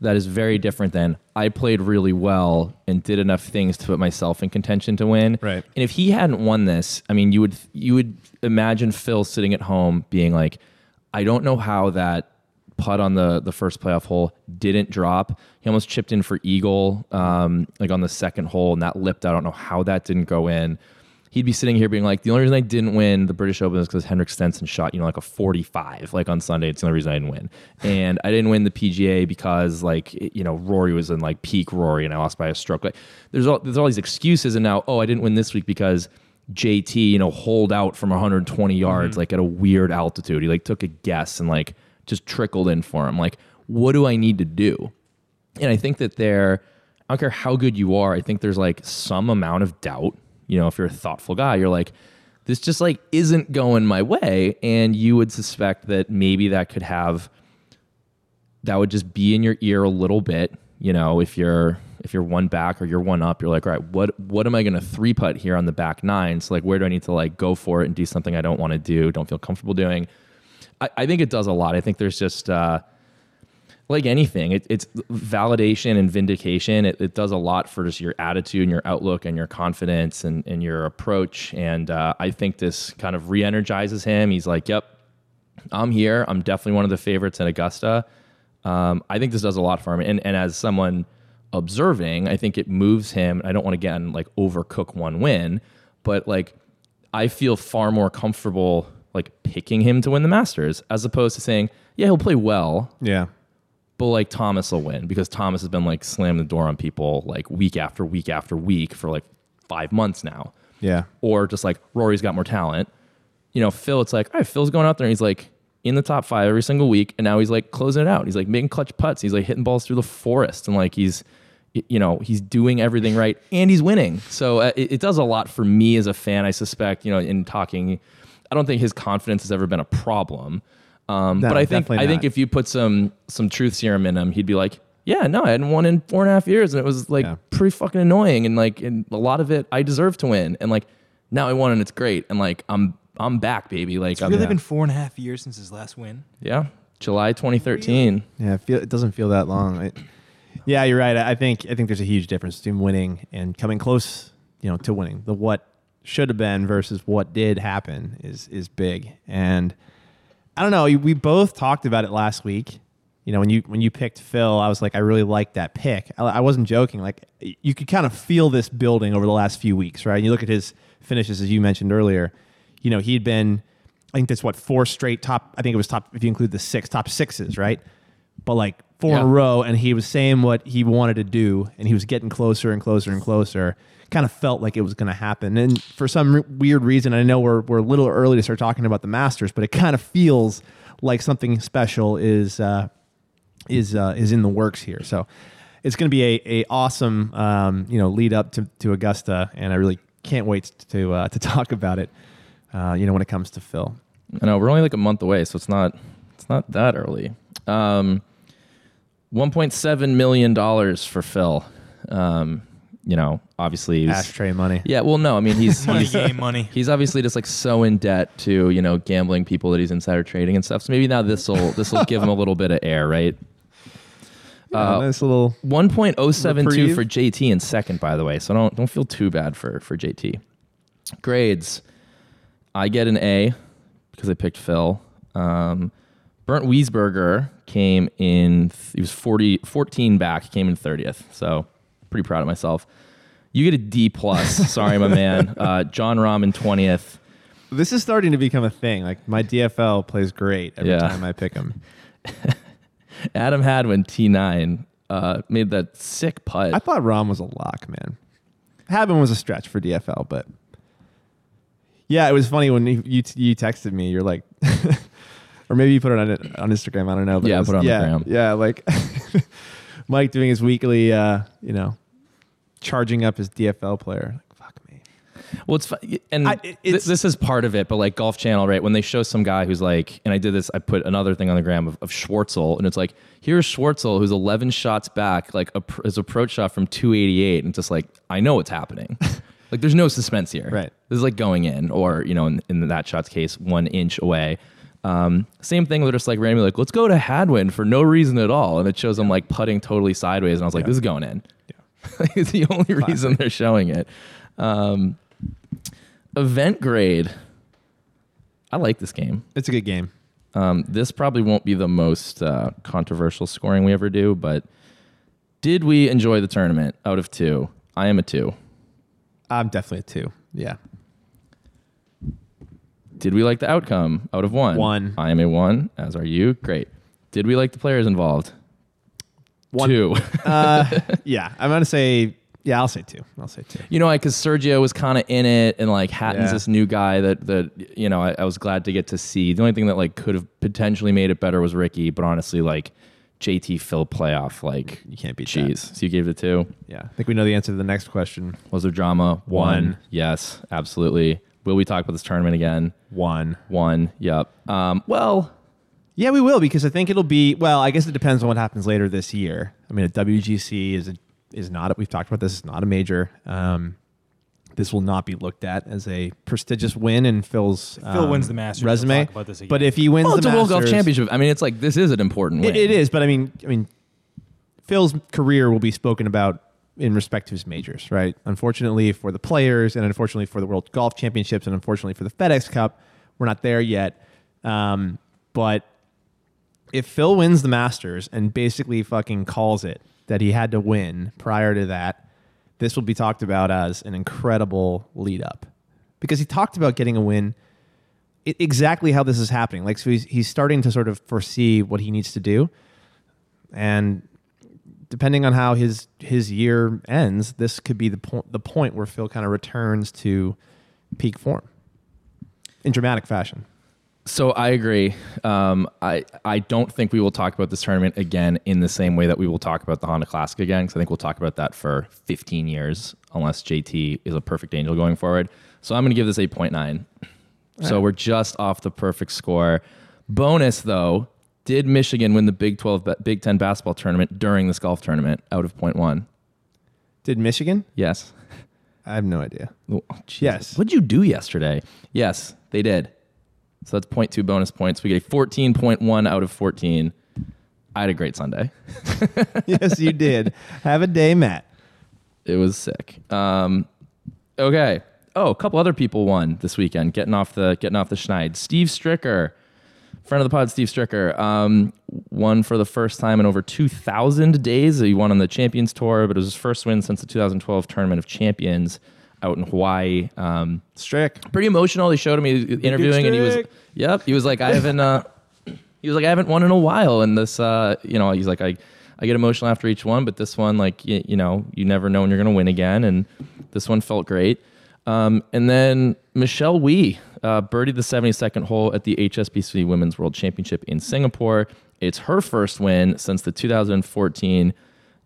That is very different than I played really well and did enough things to put myself in contention to win. Right. And if he hadn't won this, I mean, you would you would imagine Phil sitting at home being like, I don't know how that putt on the the first playoff hole didn't drop. He almost chipped in for eagle, um, like on the second hole, and that lipped. I don't know how that didn't go in. He'd be sitting here being like, the only reason I didn't win the British Open is because Henrik Stenson shot, you know, like a 45, like on Sunday. It's the only reason I didn't win. And I didn't win the PGA because, like, you know, Rory was in like peak Rory, and I lost by a stroke. Like, there's all there's all these excuses, and now, oh, I didn't win this week because JT, you know, holed out from 120 yards, like at a weird altitude. He like took a guess and like just trickled in for him. Like, what do I need to do? And I think that there, I don't care how good you are, I think there's like some amount of doubt. You know, if you're a thoughtful guy, you're like, this just like isn't going my way. And you would suspect that maybe that could have, that would just be in your ear a little bit. You know, if you're, if you're one back or you're one up, you're like, all right, what, what am I to three putt here on the back nine? So like, where do I need to like go for it and do something I don't want to do, don't feel comfortable doing? I, I think it does a lot. I think there's just, uh, like anything, it, it's validation and vindication. It, it does a lot for just your attitude and your outlook and your confidence and, and your approach. And uh, I think this kind of re energizes him. He's like, yep, I'm here. I'm definitely one of the favorites in Augusta. Um, I think this does a lot for him. And, and as someone observing, I think it moves him. I don't want to again like overcook one win, but like I feel far more comfortable like picking him to win the Masters as opposed to saying, yeah, he'll play well, Yeah. but like Thomas will win because Thomas has been like slamming the door on people like week after week after week for like five months now. Yeah. Or just like Rory's got more talent. You know, Phil, it's like, all right, Phil's going out there and he's like in the top five every single week, and now he's like closing it out. He's like making clutch putts. He's like hitting balls through the forest, and like he's you know, he's doing everything right and he's winning. So uh, it, it does a lot for me as a fan. I suspect, you know, in talking, I don't think his confidence has ever been a problem. Um, No, but I think definitely I think if you put some some truth serum in him, he'd be like, yeah, no, I hadn't won in four and a half years, and it was like Yeah. pretty fucking annoying, and like and a lot of it I deserve to win, and like now I won and it's great, and like I'm I'm back, baby. Like It's I'm really been four and a half years since his last win. yeah, July 2013. Yeah, it, feel, it doesn't feel that long. I- yeah, you're right. I I think I think there's a huge difference between winning and coming close, you know, to winning. The what should have been versus what did happen is is big. And I don't know. We both talked about it last week. You know, when you when you picked Phil, I was like, I really liked that pick. I, I wasn't joking. Like, you could kind of feel this building over the last few weeks, right? And you look at his finishes, as you mentioned earlier. You know, he'd been, I think that's what four straight top. I think it was top if you include the six top sixes, right? But like four in a row, and he was saying what he wanted to do, and he was getting closer and closer and closer. Kind of felt like it was going to happen, and for some re- weird reason, I know we're we're a little early to start talking about the Masters, but it kind of feels like something special is uh, is uh, is in the works here. So it's going to be a, a awesome um, you know lead up to, to Augusta, and I really can't wait to uh, to talk about it. Uh, you know when it comes to Phil. I know we're only like a month away, so it's not it's not that early. Um, 1.7 million dollars for Phil. Um, you know, obviously, he's, Ashtray money. yeah. Well, no, I mean he's Money he's, game, money. he's obviously just like so in debt to you know gambling people that he's insider trading and stuff. So maybe now this will this will give him a little bit of air, right? Uh, nice little 1.072 Reprieve. for JT in second, by the way. So don't don't feel too bad for for JT. Grades. I get an A because I picked Phil. Um, Bernd Wiesberger came in. He was 40, 14 back. Came in thirtieth. So pretty proud of myself. You get a D plus. Sorry, my man. Uh, Jon Rahm in twentieth. This is starting to become a thing. Like my DFL plays great every Yeah. time I pick him. Adam Hadwin T nine. Uh, made that sick putt. I thought Rahm was a lock, man. Hadwin was a stretch for DFL, but yeah, it was funny when you you, you texted me. You're like, or maybe you put it on on Instagram. I don't know. But Yeah, was- put it on the gram. Yeah, like Mike doing his weekly, uh, you know, charging up his DFL player. Like, fuck me. Well, it's fu- and I- th- it's- this is part of it, but like Golf Channel, right? When they show some guy who's like, and I did this, I put another thing on the gram of, of Schwartzel, and it's like, here's Schwartzel who's 11 shots back, like a, his approach shot from 288, and just like, I know what's happening. like, there's no suspense here. Right. This is like going in, or you know, in, in that shot's case, one inch away. Um, same thing. They're just like randomly like, let's go to Hadwin for no reason at all, and it shows him like putting totally sideways, and I was like, this is going in. Yeah. it's the only reason they're showing it. Um, event grade. I like this game. It's a good game. Um, this probably won't be the most uh, controversial scoring we ever do, but did we enjoy the tournament out of two? I am a two. I'm definitely a two. Yeah. Did we like the outcome out of one? One. I am a one, as are you. Great. Did we like the players involved? One. Two. Uh, yeah, I'm gonna say. Yeah, I'll say two. I'll say two. you know, because Sergio was kind of in it, and like Hatton's Yeah. this new guy that that you know I, I was glad to get to see. The only thing that like could have potentially made it better was Rickie, but honestly, like JT Phil playoff, like You can't beat cheese. So you gave it a two. Yeah, I think we know the answer to the next question. Was there drama? One. Yes, absolutely. Will we talk about this tournament again? One. One. Yep. Um, well, Yeah, we will because I think it'll be. Well, I guess it depends on what happens later this year. I mean, a WGC is a, is not. We've talked about this. It's not a major. Um, this will not be looked at as a prestigious win in Phil's Phil um, wins the Masters, we'll resume. talk about this again. But if he wins well, the it's a World Golf Championship. I mean, it's like this is an important win. It, it is, but I mean, I mean, Phil's career will be spoken about in respect to his majors, right? Unfortunately for the players, and unfortunately for the World Golf Championships, and unfortunately for the FedEx Cup, we're not there yet. Um, but if Phil wins the Masters and basically fucking calls it that he had to win prior to that, this will be talked about as an incredible lead up because he talked about getting a win exactly how this is happening. Like, so he's, he's starting to sort of foresee what he needs to do. And depending on how his his year ends, this could be the point the point where Phil kind of returns to peak form in dramatic fashion. So I agree. Um, I I don't think we will talk about this tournament again in the same way that we will talk about the Honda Classic again. Because I think we'll talk about that for 15 years, unless JT is a perfect angel going forward. So I'm going to give this 8.9. So we're just off the perfect score. Bonus though, did Michigan win the Big 12 Big 10 basketball tournament during this golf tournament out of point one? Did Michigan? Yes. I have no idea. Oh, Yes. What'd you do yesterday? Yes, they did. So that's 0.2 bonus points. We get a 14.1 out of 14. I had a great Sunday. yes, you did. Have a day, Matt. It was sick. Um, okay. Oh, a couple other people won this weekend, getting off the getting off the schneid. Steve Stricker, friend of the pod, Steve Stricker, um, won for the first time in over 2,000 days. He won on the Champions Tour, but it was his first win since the 2012 Tournament of Champions out in Hawaii. Um, Strick. pretty emotional. He showed me interviewing, and he was, yep, he was like, I haven't, uh, he was like, I haven't won in a while, and this, uh, you know, he's like, I, I get emotional after each one, but this one, like, you, you know, you never know when you're gonna win again, and this one felt great. Um, and then Michelle Wie uh, birdied the 72nd hole at the HSBC Women's World Championship in Singapore. It's her first win since the 2014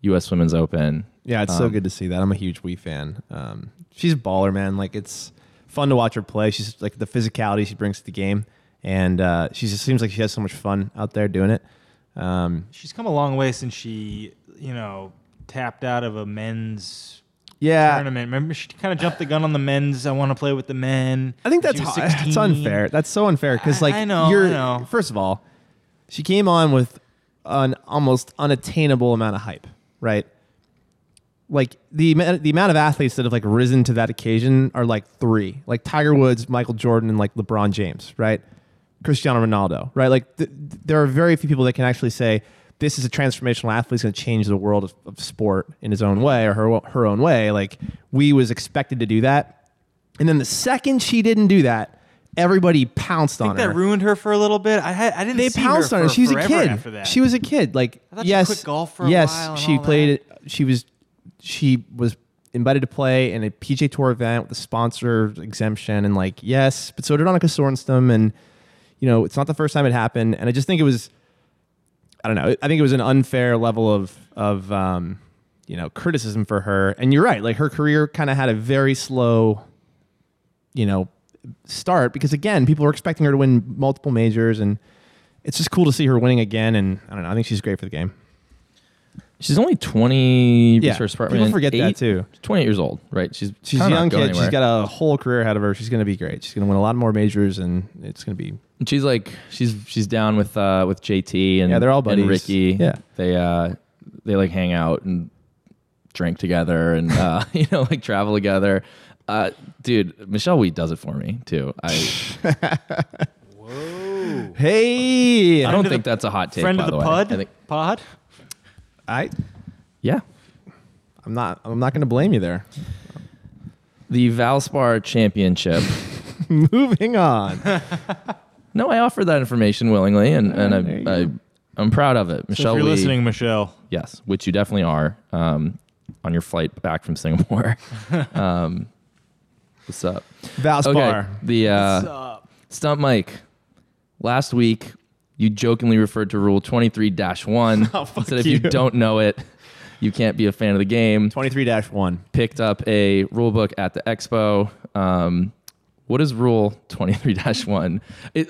U.S. Women's Open. Yeah, it's so good to see that. I'm a huge Wie fan. Um, she's a baller, man. Like it's fun to watch her play. She's like the physicality she brings to the game, and uh, she just seems like she has so much fun out there doing it. Um, She's come a long way since she, you know, tapped out of a men's yeah, tournament. Remember, she kind of jumped the gun on the men's. I want to play with the men. I think that's She was hard. That's unfair. That's so unfair because I- like I know, you're I know. first of all, she came on with an almost unattainable amount of hype, right? Like the ama- the amount of athletes that have like risen to that occasion are like three, like Tiger Woods, Michael Jordan, and like LeBron James, right? Cristiano Ronaldo, right? Like th- th- there are very few people that can actually say this is a transformational athlete who's going to change the world of, of sport in his own way or her her own way. Like Wie was expected to do that, and then the second she didn't do that, everybody pounced I on think her. that ruined her for a little bit. I had, I didn't. they pounced her on her. She was a kid. That. She was a kid. Like I thought she yes, quit golf for a yes, she played it. She was she was invited to play in a PGA Tour event with a sponsor exemption, and like yes, but so did Annika Sorenstam, and you know it's not the first time it happened, and I just think it was. I don't know. I think it was an unfair level of of um, you know criticism for her. And you're right. Like her career kind of had a very slow, you know, start because again, people were expecting her to win multiple majors, and it's just cool to see her winning again. And I don't know. I think she's great for the game. She's only 20. Yeah, first people apartment, forget that too. She's 28 years old, right? She's She's a young going kid. She's got a whole career ahead of her. She's going to be great. She's going to win a lot more majors, and it's going to be And she's like she's she's down with uh with JT and Yeah, they're all and buddies. Rickie. Yeah. they uh they like hang out and drink together and uh you know like travel together. Uh, dude, Michelle Wie does it for me too. I hey. I don't think the- that's a hot take. friend by of the way. pod. I think pod. I yeah. I'm not. I'm not going to blame you there. The Valspar Championship. Moving on. no, I offered that information willingly, and there and I, I I'm proud of it. So Michelle if you're Wie- listening, Michelle, Yes, which you definitely are um, on your flight back from Singapore. um, what's up? Valspar. The uh, Stump Mike. Last week, you jokingly referred to Rule 23 1. Oh, fuck Said if you you. don't know it, you can't be a fan of the game. 23-1. Picked up a rule book at the expo. Um, what is Rule 23 1?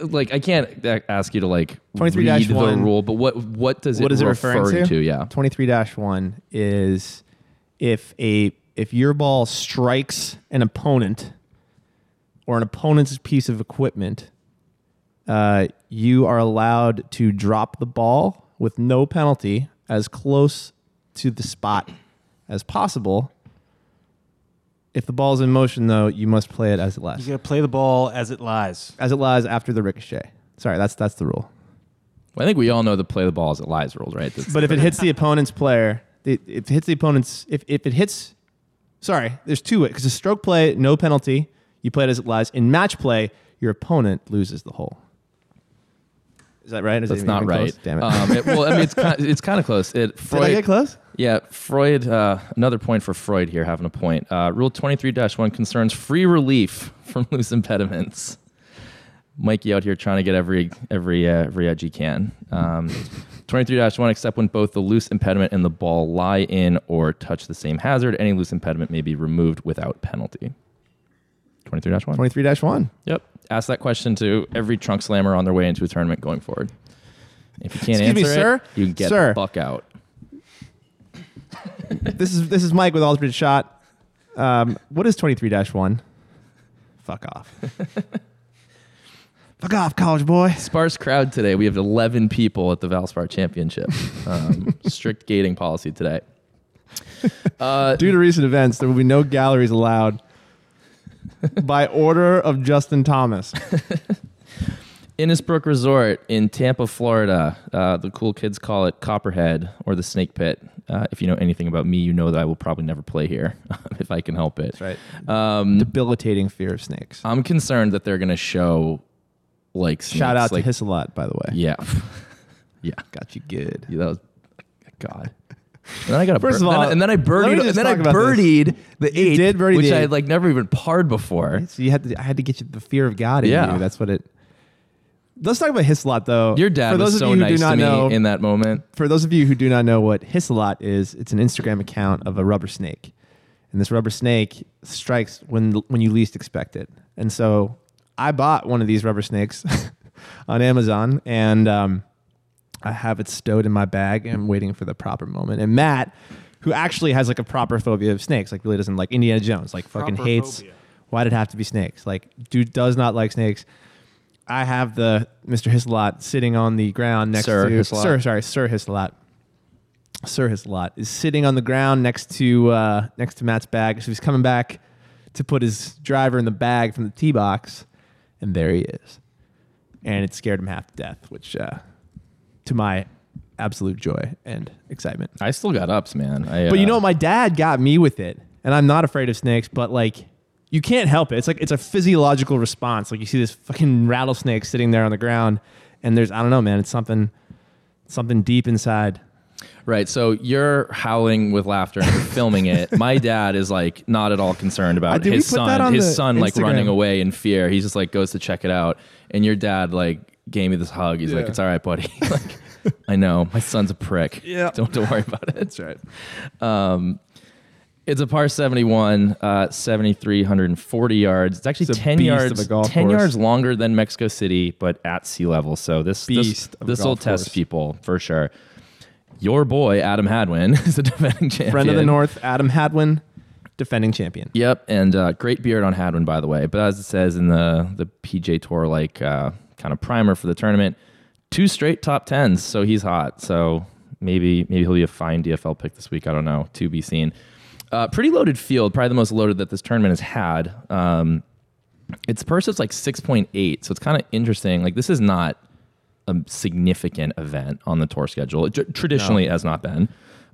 Like, I can't ask you to like 23 read the 1. rule, but what what does it What is it refer referring to? Yeah. 23-1 is if a if your ball strikes an opponent or an opponent's piece of equipment, uh, you are allowed to drop the ball with no penalty as close to the spot as possible. If the ball is in motion, though, you must play it as it lies. you got to play the ball as it lies. As it lies after the ricochet. Sorry, that's that's the rule. I think we all know the play the ball as it lies rules, right? That's- But if it hits the opponent's player, it, if it hits the opponent's, if, if it hits, sorry, there's two ways. Because a stroke play, no penalty. You play it as it lies. In match play, your opponent loses the hole. Is that right? Is that's not right. close? Damn it. Um, it- well, I mean, it's kind, it's kind of close. It Did Freud, I get close? Yeah, Freud. Uh, another point for Freud here, having a point. Uh, Rule twenty three one concerns free relief from loose impediments. Mikey out here trying to get every every uh, every edge he can. Um, 23-1, except when both the loose impediment and the ball lie in or touch the same hazard, any loose impediment may be removed without penalty. 23-1. 23 1. Yep. Ask that question to every trunk slammer on their way into a tournament going forward. If you can't Excuse me, answer sir? it, you can get Sir. the fuck out. This is this is Mike with Alternate Shot. Um, what is 23 1? Fuck off. Fuck off, college boy. Sparse crowd today. We have 11 people at the Valspar Championship. Um, strict gating policy today. Uh, Due to recent events, there will be no galleries allowed by order of Justin Thomas. Innisbrook Resort in Tampa, Florida. Uh, the cool kids call it Copperhead or the Snake Pit. Uh, if you know anything about me, you know that I will probably never play here if I can help it. right. Um, Debilitating fear of snakes. I'm concerned that they're going to show like snakes, Shout out like, to Hisselot, by the way. Yeah, yeah, Got you good. yeah. That was God. And then I got a First bir- of all, then I- and then I birdied, just and then I talk about this. birdied the You eight, did birdie which the I eight. had like never even parred before. So you had to, I had to get you the fear of God in Yeah. you. That's what it. Let's talk about Hisselot, though. Your dad for those was of so you who nice do not to me know, in that moment. for those of you who do not know what Hisselot is, it's an Instagram account of a rubber snake, and this rubber snake strikes when when you least expect it. And so I bought one of these rubber snakes on Amazon, and um, I have it stowed in my bag and waiting for the proper moment. And Matt, who actually has like a proper phobia of snakes, like really doesn't like Indiana Jones, like fucking Proper hates. phobia. Why did it have to be snakes? Like, dude does not like snakes. I have the Mr. Hisselot sitting on the ground next Sir to Hisselot. Sir, sorry, Sir Hisselot. Sir Hisselot is sitting on the ground next to uh, next to Matt's bag. So he's coming back to put his driver in the bag from the tee box, and there he is. And it scared him half to death, which uh, to my absolute joy and excitement. I still got ups, man. I, But you uh, know, my dad got me with it, and I'm not afraid of snakes. But like, you can't help it. It's like it's a physiological response. Like you see this fucking rattlesnake sitting there on the ground, and there's I don't know, man. It's something, something deep inside. Right. So you're howling with laughter and you're filming it. My dad is like not at all concerned Uh, about we his son. His son like running away in fear. He just like goes to check it out. And your dad like gave me this hug. He's like, Yeah. "It's all right, buddy." like, I know my son's a prick. Yeah. Don't don't worry about it. That's right. Um, it's a par 71, uh, 7,340 yards. It's actually It's a 10 beast of yards, a golf 10 course. yards longer than Mexico City, but at sea level. So this Beast this, of a this will golf test course. people for sure. Your boy Adam Hadwin is the defending champion. Friend of the North, Adam Hadwin, defending champion. Yep, and uh, great beard on Hadwin, by the way. But as it says in the the PGA Tour, like uh, kind of primer for the tournament, two straight top tens, so he's hot. So maybe maybe he'll be a fine DFL pick this week. I don't know. To be seen. Uh, pretty loaded field, probably the most loaded that this tournament has had. Um, its purse is like six point eight, so it's kind of interesting. Like this is not a significant event on the tour schedule. It tr- traditionally has not been.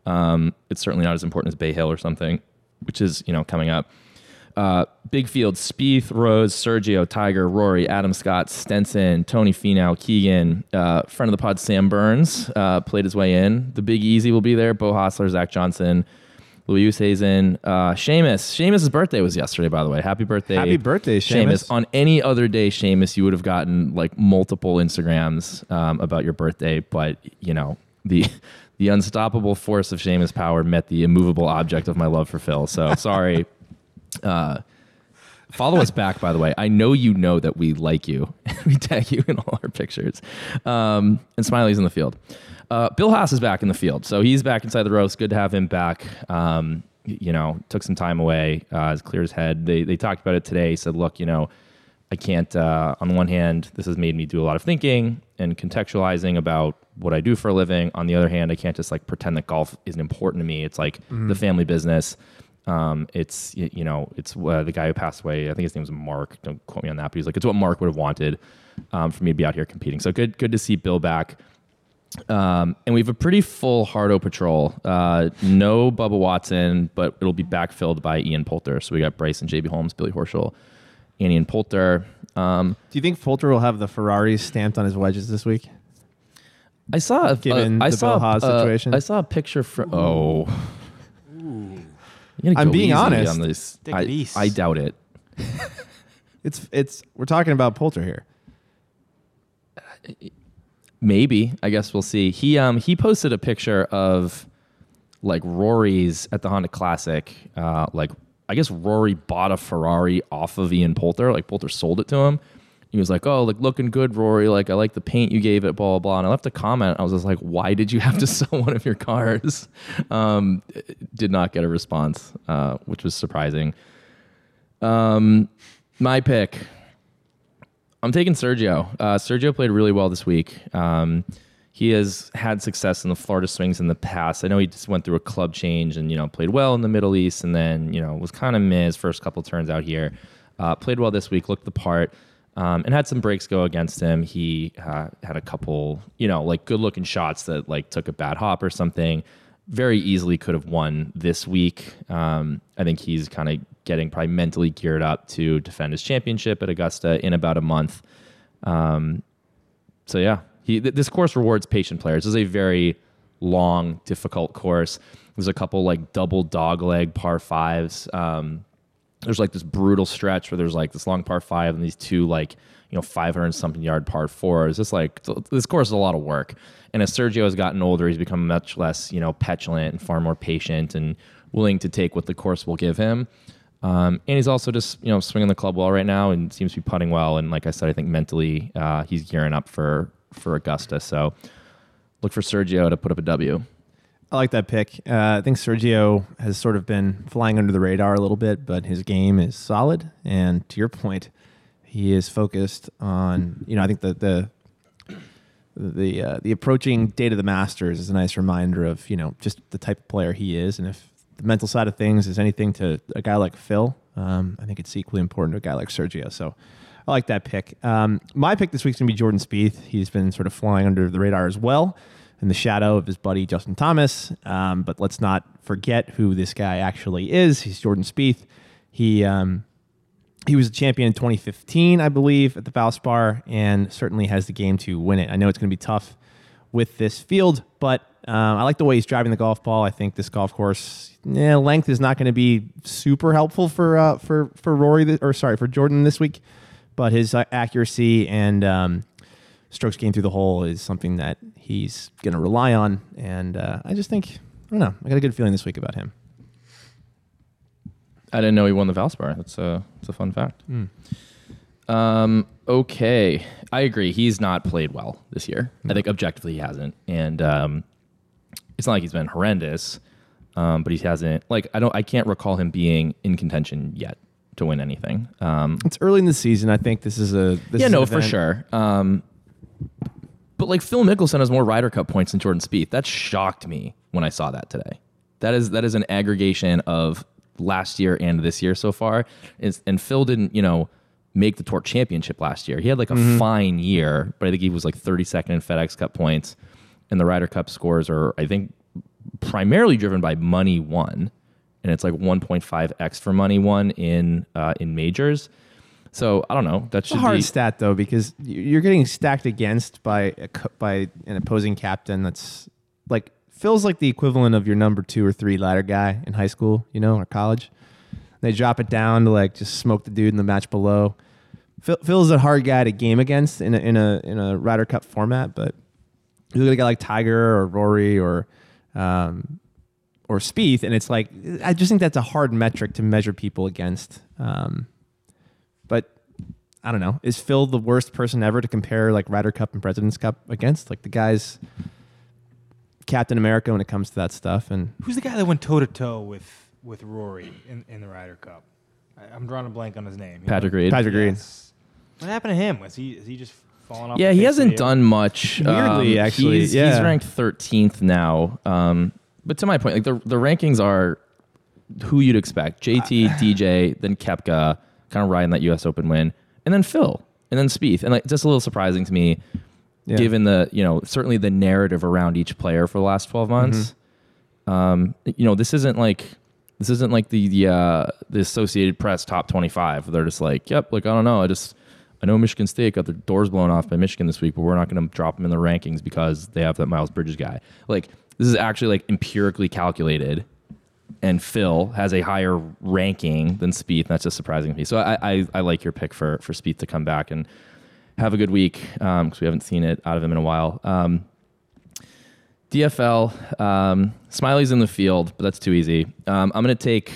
Um, it's certainly not as important as Bay Hill or something, which is you know coming up. Uh, big field: Spieth, Rose, Sergio, Tiger, Rory, Adam Scott, Stenson, Tony Finau, Keegan, uh, friend of the pod Sam Burns uh, played his way in. The Big Easy will be there. Beau Hossler, Zach Johnson, Louis Oosthuizen, uh, Seamus. Seamus' birthday was yesterday, by the way. Happy birthday! Happy birthday, Seamus. On any other day, Seamus, you would have gotten like multiple Instagrams um, about your birthday, but you know the the unstoppable force of Seamus' power met the immovable object of my love for Phil. So sorry. uh, follow us back, by the way. I know you know that we like you. we tag you in all our pictures. Um, and Smylie's in the field. Uh, Bill Haas is back in the field, so he's back inside the roast. Good to have him back. Um, you know, took some time away. Uh, has cleared his head. They they talked about it today. He said, "Look, you know, I can't. Uh, on the one hand, this has made me do a lot of thinking and contextualizing about what I do for a living. On the other hand, I can't just like pretend that golf isn't important to me. It's like the family business. Um, it's you know, it's uh, the guy who passed away. I think his name was Mark. Don't quote me on that, but he's like, it's what Mark would have wanted um, for me to be out here competing. So good, good to see Bill back. Um, and we have a pretty full Hardo patrol. Uh, no Bubba Watson, but it'll be backfilled by Ian Poulter. So we got Bryson, JB Holmes, Billy Horschel, and Ian Poulter. Um, Do you think Poulter will have the Ferraris stamped on his wedges this week? I saw a, Given uh, I the saw Bill Haas uh, situation? I saw a picture from. Oh, You gotta I'm go being easy honest. On this. Take I, easy. I doubt it. It's it's we're talking about Poulter here. Maybe. I guess we'll see. He um he posted a picture of like Rory's at the Honda Classic. Uh, like I guess Rory bought a Ferrari off of Ian Poulter. Like Poulter sold it to him. He was like, "Oh, like looking good, Rory. Like I like the paint you gave it, blah blah blah." And I left a comment. I was just like, "Why did you have to sell one of your cars?" Um, did not get a response, uh, which was surprising. Um, my pick. I'm taking Sergio. Uh, Sergio played really well this week. Um, he has had success in the Florida swings in the past. I know he just went through a club change and you know played well in the Middle East, and then you know was kind of his first couple turns out here. Uh, played well this week, looked the part, um, and had some breaks go against him. He uh, had a couple, you know, like good looking shots that like took a bad hop or something. Very easily could have won this week. Um, I think he's kind of getting probably mentally geared up to defend his championship at Augusta in about a month. Um, so yeah, he th- this course rewards patient players. This is a very long, difficult course. There's a couple like double dog leg par fives. Um, there's like this brutal stretch where there's like this long par five and these two like you know 500 something yard par fours. It's like this course is a lot of work. And as Sergio has gotten older, he's become much less you know petulant and far more patient and willing to take what the course will give him. Um, and he's also just you know swinging the club well right now and seems to be putting well. And like I said, I think mentally uh, he's gearing up for for Augusta. So look for Sergio to put up a W. I like that pick. Uh, I think Sergio has sort of been flying under the radar a little bit, but his game is solid. And to your point, he is focused on. You know, I think the the the uh, the approaching date of the Masters is a nice reminder of you know just the type of player he is, and if the mental side of things is anything to a guy like Phil, um, I think it's equally important to a guy like Sergio. So. I like that pick. Um, my pick this week is going to be Jordan Spieth. He's been sort of flying under the radar as well in the shadow of his buddy Justin Thomas. Um, but let's not forget who this guy actually is. He's Jordan Spieth. He um, he was a champion in 2015, I believe, at the Valspar, and certainly has the game to win it. I know it's going to be tough with this field, but um, I like the way he's driving the golf ball. I think this golf course yeah, length is not going to be super helpful for uh, for for Rory th- or sorry for Jordan this week, but his uh, accuracy and um, strokes gained through the hole is something that he's going to rely on. And uh, I just think, I don't know, I got a good feeling this week about him. I didn't know he won the Valspar. That's a that's a fun fact. Um, okay, I agree. He's not played well this year. I think objectively he hasn't, and um, it's not like he's been horrendous, um, but he hasn't. Like I don't, I can't recall him being in contention yet to win anything. Um, It's early in the season. I think this is a this yeah, is no, for sure. Um, but like Phil Mickelson has more Ryder Cup points than Jordan Spieth. That shocked me when I saw that today. That is that is an aggregation of last year and this year so far. Is and Phil didn't you know make the Tour Championship last year. He had like a fine year, but I think he was like 32nd in FedEx Cup points, and the Ryder Cup scores are I think primarily driven by money won, and it's like 1.5x for money one in uh, in majors. So I don't know. That It's a hard be stat though because you're getting stacked against by a, by an opposing captain that's like feels like the equivalent of your number two or three ladder guy in high school, you know, or college. They drop it down to like just smoke the dude in the match below. Phil, Phil's a hard guy to game against in a in a in a Ryder Cup format, but you look at a guy like Tiger or Rory or um, or Spieth, and it's like I just think that's a hard metric to measure people against. Um, but I don't know. Is Phil the worst person ever to compare like Ryder Cup and President's Cup against? Like the guy's Captain America when it comes to that stuff. And Who's the guy that went toe to toe with with Rory in, in the Ryder Cup? I, I'm drawing a blank on his name. You Patrick know? Reed. Patrick Reed. Yes. What happened to him? Was he is he just falling off? Yeah, the he hasn't done much. Weirdly, Um, actually, he's, yeah. he's ranked 13th now. Um, but to my point, like the the rankings are who you'd expect: JT, DJ, then Koepka, kind of riding that U.S. Open win, and then Phil, and then Spieth, and like just a little surprising to me, Yeah. given the you know certainly the narrative around each player for the last 12 months. Um, you know, this isn't like this isn't like the the, uh, the Associated Press top 25. They're just like, yep, like I don't know, I just I know Michigan State got their doors blown off by Michigan this week, but we're not going to drop them in the rankings because they have that Miles Bridges guy. Like this is actually like empirically calculated, and Phil has a higher ranking than Spieth. And that's just surprising to me. So I, I I like your pick for for Spieth to come back and have a good week because we haven't seen it out of him in a while. Um, DFL, um, Smylie's in the field, but that's too easy. Um, I'm going to take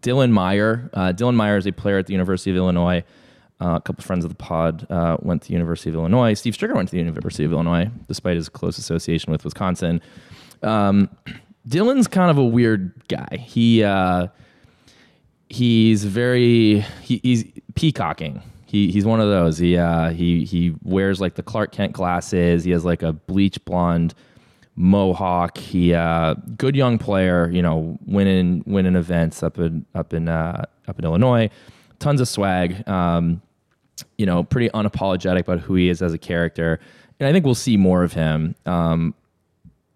Dylan Meyer. Uh, Dylan Meyer is a player at the University of Illinois. Uh, a couple friends of the pod uh, went to the University of Illinois. Steve Stricker went to the University of Illinois, despite his close association with Wisconsin. Um, Dylan's kind of a weird guy. He uh, he's very he, he's peacocking. He he's one of those. He uh, he he wears like the Clark Kent glasses. He has like a bleach blonde mohawk. He uh, good young player. You know, winning winning events up in up in uh, up in Illinois. Tons of swag. Um, you know, pretty unapologetic about who he is as a character. And I think we'll see more of him. Um,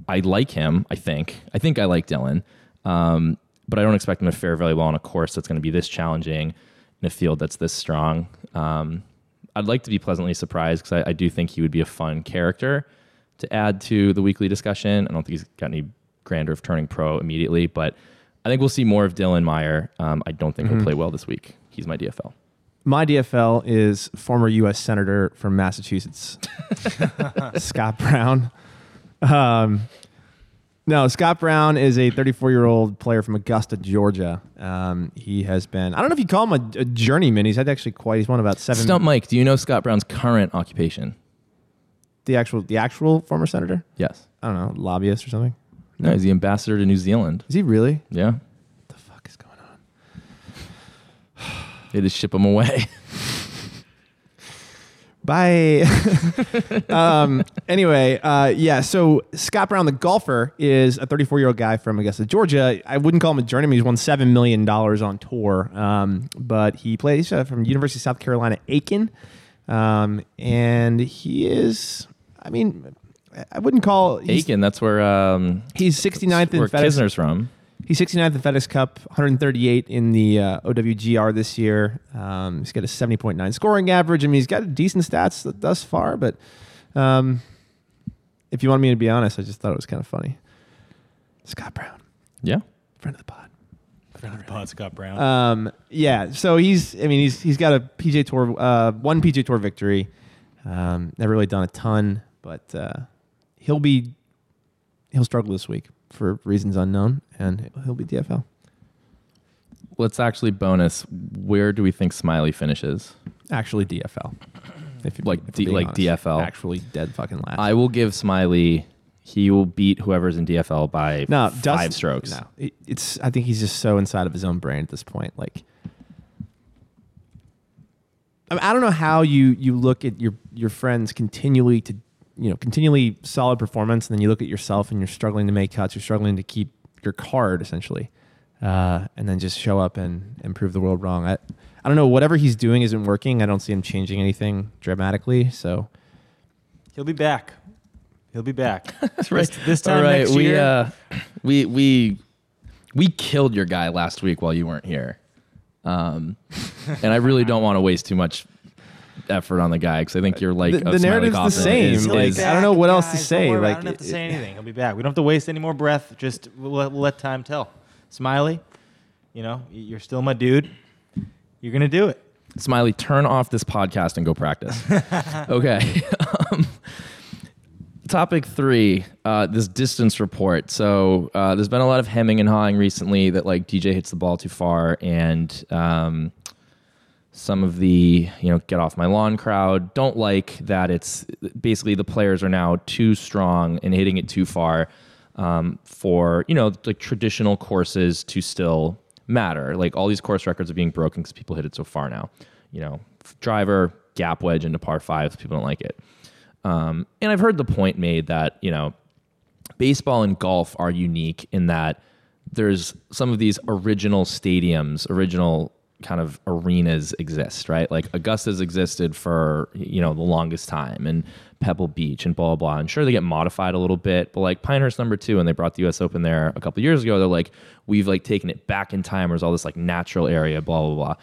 I like him. I think. I think I like Dylan, um, but I don't expect him to fare very well on a course that's going to be this challenging in a field that's this strong. Um, I'd like to be pleasantly surprised because I, I, do think he would be a fun character to add to the weekly discussion. I don't think he's got any grandeur of turning pro immediately, but I think we'll see more of Dylan Meyer. Um, I don't think mm-hmm. he'll play well this week. He's my DFL. My DFL is former U.S. Senator from Massachusetts, Scott Brown. Um, no, Scott Brown is a 34 year old player from Augusta, Georgia. Um, he has been, I don't know if you call him a, a, journeyman. He's had actually quite, he's won about seven. Stump Mike, do you know Scott Brown's current occupation? The actual, the actual former senator? Yes. I don't know, lobbyist or something? No, he's the ambassador to New Zealand. Is he really? Yeah. What the fuck is going on? they just ship him away. Bye. um, anyway, uh, yeah. So Scott Brown, the golfer, is a 34 year old guy from Augusta, Georgia. I wouldn't call him a journeyman. He's won seven million dollars on tour, um, but he plays uh, from University of South Carolina, Aiken, um, and he is. I mean, I wouldn't call Aiken. That's where um, he's 69th in where FedEx. Kisner's from. He's 69th in FedEx Cup, 138 in the uh, OWGR this year. Um, he's got a 70.9 scoring average. I mean, he's got decent stats thus far, but um, if you want me to be honest, I just thought it was kind of funny. Scott Brown. Yeah. Friend of the pod. Friend of the pod, Scott Brown. Um, yeah. So he's, I mean, he's he's got a PGA Tour, uh, one PGA Tour victory. Um, never really done a ton, but uh, he'll be, he'll struggle this week for reasons unknown, and he'll be DFL. Let's actually bonus. Where do we think Smylie finishes? Actually, DFL. If you like, D, like honest. DFL. Actually, dead fucking last. I will give Smylie. He will beat whoever's in DFL by no, five strokes. No, it, it's. I think he's just so inside of his own brain at this point. Like, I, mean, I don't know how you you look at your your friends continually to you know continually solid performance, and then you look at yourself and you're struggling to make cuts, you're struggling to keep your card essentially, uh, and then just show up and, and prove the world wrong. I I don't know whatever he's doing isn't working. I don't see him changing anything dramatically. So he'll be back. He'll be back. That's right. This, this time All right, next we, year, uh, we we we killed your guy last week while you weren't here. Um, and I really don't want to waste too much effort on the guy because I think you're like the, the narrative's the same. Is, is, I don't know what else to say. Like, I don't have to say anything. He'll be back. We don't have to waste any more breath. Just we'll let, we'll let time tell. Smylie, you know, you're still my dude. You're gonna do it. Smylie, turn off this podcast and go practice. okay. um, topic three, uh, this distance report. So uh, there's been a lot of hemming and hawing recently that like DJ hits the ball too far, and um, some of the you know get off my lawn crowd. Don't like that it's basically the players are now too strong and hitting it too far um, for you know like traditional courses to still matter. Like all these course records are being broken because people hit it so far now. You know driver gap wedge into par fives people don't like it. Um, and i've heard the point made that you know baseball and golf are unique in that there's some of these original stadiums original kind of arenas exist, right? Like Augusta's existed for you know the longest time, and Pebble Beach and blah blah. blah. And sure, they get modified a little bit, but like Pinehurst number two, and they brought the U.S. Open there a couple years ago. They're like, we've like taken it back in time. There's all this like natural area, blah blah blah.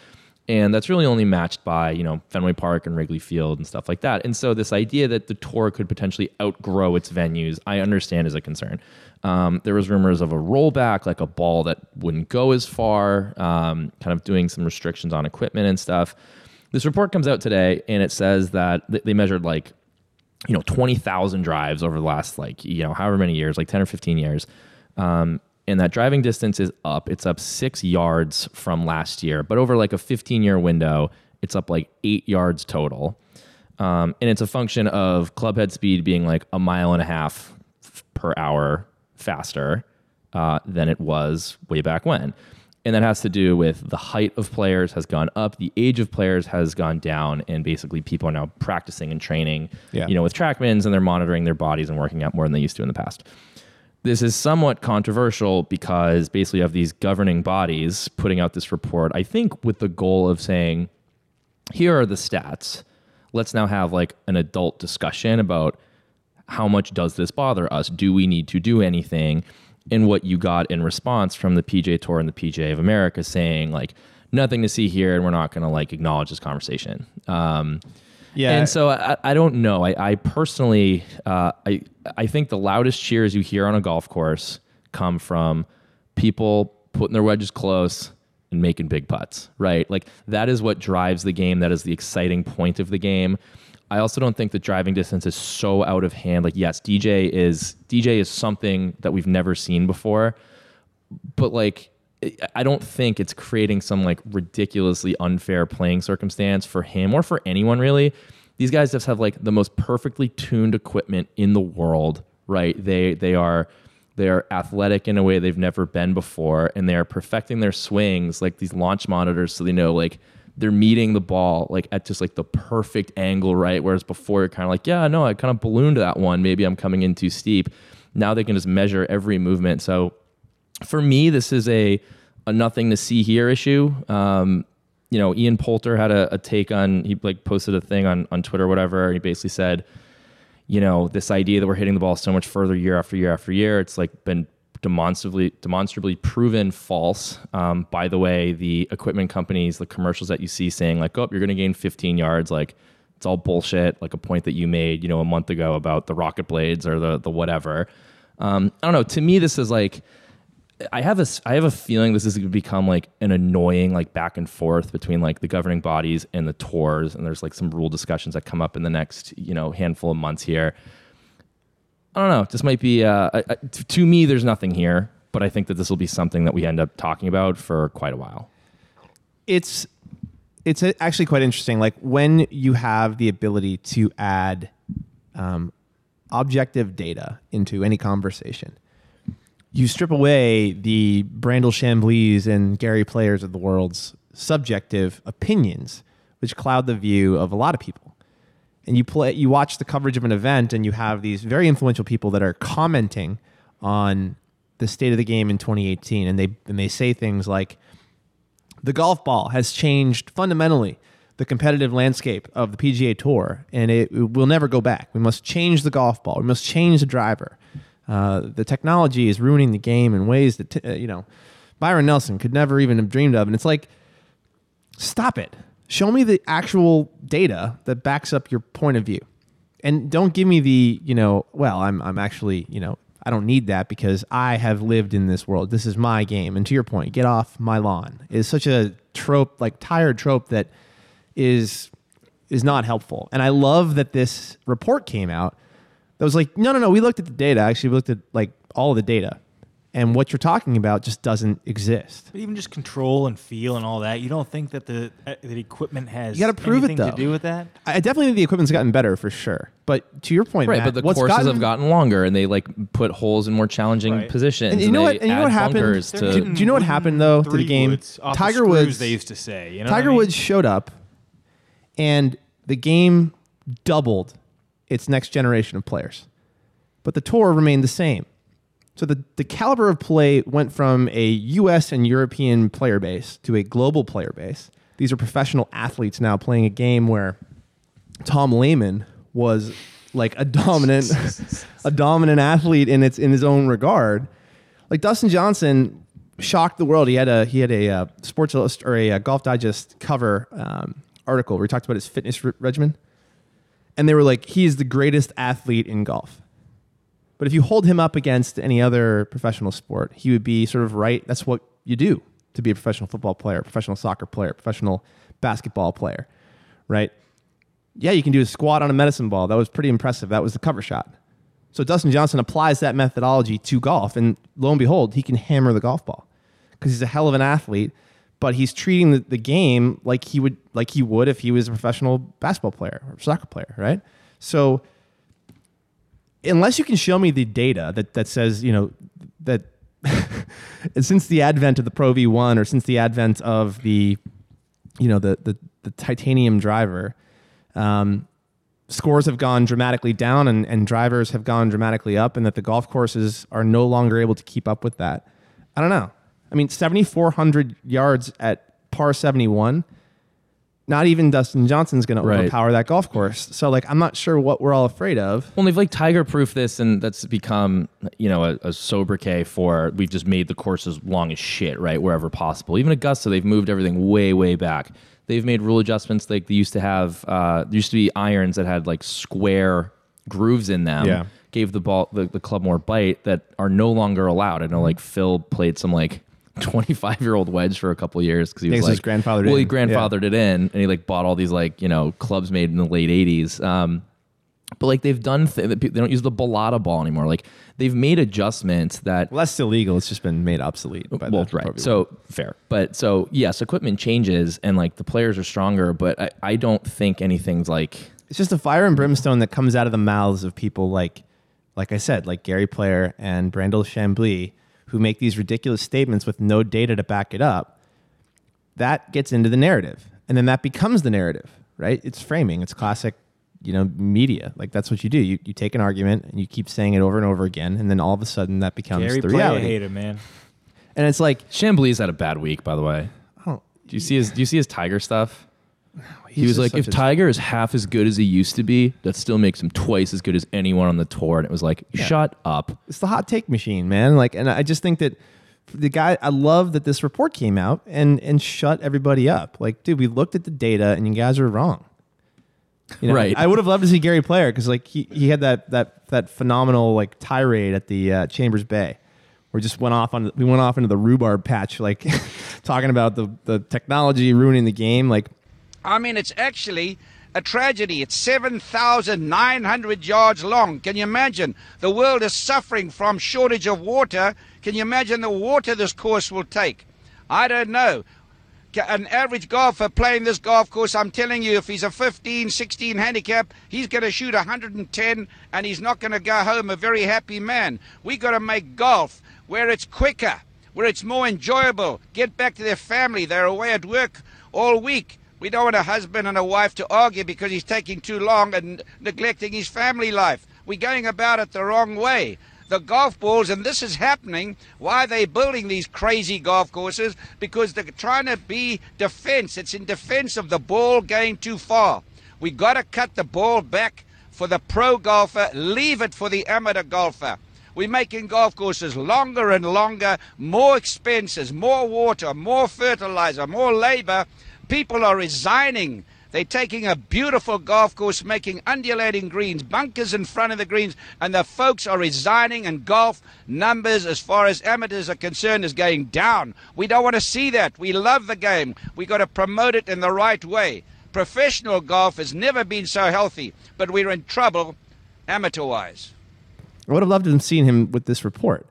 And that's really only matched by, you know, Fenway Park and Wrigley Field and stuff like that. And so this idea that the tour could potentially outgrow its venues, I understand is a concern. Um, there was rumors of a rollback, like a ball that wouldn't go as far, um, kind of doing some restrictions on equipment and stuff. this report comes out today and it says that th- they measured like you know 20,000 drives over the last like you know however many years like 10 or 15 years. Um, and that driving distance is up. It's up six yards from last year but over like a 15 year window it's up like eight yards total. Um, and it's a function of club head speed being like a mile and a half per hour faster uh, than it was way back when. And that has to do with the height of players has gone up the age of players has gone down and basically people are now practicing and training Yeah. you know with trackmans and they're monitoring their bodies and working out more than they used to in the past. This is somewhat controversial because basically you have these governing bodies putting out this report i think with the goal of saying here are the stats. Let's now have like an adult discussion about how much does this bother us do we need to do anything and what you got in response from the PGA Tour and the PGA of America saying like nothing to see here and we're not going to like acknowledge this conversation um, Yeah. and so I, I don't know. I, I personally, uh, I, I think the loudest cheers you hear on a golf course come from people putting their wedges close and making big putts, right? Like that is what drives the game. That is the exciting point of the game. I also don't think that driving distance is so out of hand. Like, yes, DJ is DJ is something that we've never seen before, but like I don't think it's creating some like ridiculously unfair playing circumstance for him or for anyone really. These guys just have like the most perfectly tuned equipment in the world, right? They they are they are athletic in a way they've never been before and they are perfecting their swings like these launch monitors so they know like they're meeting the ball like at just like the perfect angle, right? Whereas before you're kind of like, yeah, no, I kind of ballooned that one. Maybe I'm coming in too steep. Now they can just measure every movement. So for me, this is a a nothing to see here issue. Um, you know, Ian Poulter had a, a take on he like posted a thing on on Twitter or whatever. And he basically said, you know, this idea that we're hitting the ball so much further year after year after year, it's like been demonstrably demonstrably proven false. Um, by the way, the equipment companies, the commercials that you see saying like, "Oh, you're going to gain 15 yards," like it's all bullshit. Like a point that you made, you know, a month ago about the rocket blades or the the whatever. Um, I don't know. To me, this is like. I have a I have a feeling this is going to become like an annoying like back and forth between like the governing bodies and the tours, and there's like some rule discussions that come up in the next you know handful of months here. I don't know. This might be uh, I, I, to me. There's nothing here, but I think that this will be something that we end up talking about for quite a while. it's it's actually quite interesting. Like when you have the ability to add um, objective data into any conversation, you strip away the Brandel Chamblees and Gary Players of the world's subjective opinions, which cloud the view of a lot of people. And you play, you watch the coverage of an event, and you have these very influential people that are commenting on the state of the game in 2018, and they and they say things like, the golf ball has changed fundamentally the competitive landscape of the PGA Tour, and it, it will never go back. We must change the golf ball. We must change the driver. Uh, the technology is ruining the game in ways that t- uh, you know Byron Nelson could never even have dreamed of. And it's like, stop it. Show me the actual data that backs up your point of view, and don't give me the you know. Well, I'm I'm actually you know I don't need that because I have lived in this world. This is my game. And to your point, get off my lawn is such a trope, like tired trope that is is not helpful. And I love that this report came out that was like, no, no, no. We looked at the data. Actually, we looked at like all of the data, and what you're talking about just doesn't exist. But even just control and feel and all that, you don't think that the uh, the equipment has You gotta prove it, anything though. to do with that? I I definitely think the equipment's gotten better for sure. But to your point, Right, Matt, but the what's courses gotten- have gotten longer, and they like put holes in more challenging Right. positions. And you know what- and you know what happened? to- Do- do you know what happened, though, to the game? woods off the Tiger screws, Woods- They used to say. You know Tiger I mean? Woods showed up, and the game doubled its next generation of players, but the tour remained the same. So the, the caliber of play went from a U.S. and European player base to a global player base. These are professional athletes now playing a game where Tom Lehman was like a dominant, a dominant athlete in its in his own regard. Like Dustin Johnson shocked the world. He had a he had a uh, Sports or a, uh Golf Digest cover um, article where he talked about his fitness re- regimen, and they were like, he is the greatest athlete in golf. But if you hold him up against any other professional sport, he would be sort of right. That's what you do to be a professional football player, professional soccer player, professional basketball player. right? Yeah, you can do a squat on a medicine ball. That was pretty impressive. That was the cover shot. So Dustin Johnson applies that methodology to golf, and lo and behold, he can hammer the golf ball because he's a hell of an athlete. But he's treating the, the game like he would like he would if he was a professional basketball player or soccer player, right? So unless you can show me the data that that says you know that since the advent of the Pro V1 or since the advent of the you know the the, the titanium driver, um, scores have gone dramatically down and, and drivers have gone dramatically up, and that the golf courses are no longer able to keep up with that. I don't know. I mean, 7,400 yards at par 71. Not even Dustin Johnson's going Right. to overpower that golf course. So, like, I'm not sure what we're all afraid of. Well, they've like tiger proof this, and that's become you know a, a sobriquet for we've just made the courses long as shit, right? Wherever possible. Even Augusta, they've moved everything way way back. They've made rule adjustments. Like they used to have, uh, there used to be irons that had like square grooves in them. Yeah. Gave the ball the, the club more bite that are no longer allowed. I know like Phil played some like 25 year old wedge for a couple years because he was like his grandfathered well he in. grandfathered it in and he like bought all these like you know clubs made in the late 80s um, but like they've done th- they don't use the balata ball anymore like they've made adjustments that Well, that's still. It's just been made obsolete. By well the right V1. so fair but so yes equipment changes and like the players are stronger but i, I don't think anything's like it's just a fire and brimstone that comes out of the mouths of people like, like I said, like Gary Player and Brandel Chamblee, who make these ridiculous statements with no data to back it up. That gets into the narrative, and then that becomes the narrative, right? It's framing. It's classic, you know, media. Like that's what you do. You you take an argument and you keep saying it over and over again, and then all of a sudden that becomes Gary the Player reality. hater, man. And it's like, Chamblee's had a bad week by the way oh, do you see his do you see his tiger stuff he was like, if Tiger is half as good as he used to be, that still makes him twice as good as anyone on the tour. And it was like, shut up. it's the hot take machine, man. Like, and I just think that the guy, I love that this report came out and and shut everybody up. Like, dude, we looked at the data and you guys are wrong. You know, Right. I would have loved to see Gary Player because like he, he had that that that phenomenal like tirade at the uh, Chambers Bay, where we just went off on we went off into the rhubarb patch, like talking about the the technology ruining the game. Like, I mean, it's actually a tragedy. It's 7,900 yards long. Can you imagine? The world is suffering from shortage of water. Can you imagine the water this course will take? I don't know. An average golfer playing this golf course, I'm telling you, if he's a 15, 16 handicap, he's going to shoot 110 and he's not going to go home a very happy man. We've got to make golf where it's quicker, where it's more enjoyable. Get back to their family. They're away at work all week. We don't want a husband and a wife to argue because he's taking too long and neglecting his family life. We're going about it the wrong way. The golf balls, and this is happening. Why are they building these crazy golf courses? Because they're trying to be defense. It's in defense of the ball going too far. We got to cut the ball back for the pro golfer, leave it for the amateur golfer. We're making golf courses longer and longer, more expenses, more water, more fertilizer, more labor. People are resigning. They're taking a beautiful golf course, making undulating greens, bunkers in front of the greens, and the folks are resigning, and golf numbers, as far as amateurs are concerned, is going down. We don't want to see that. We love the game. We've got to promote it in the right way. Professional golf has never been so healthy, but we're in trouble amateur wise. I would have loved to have seen him with this report.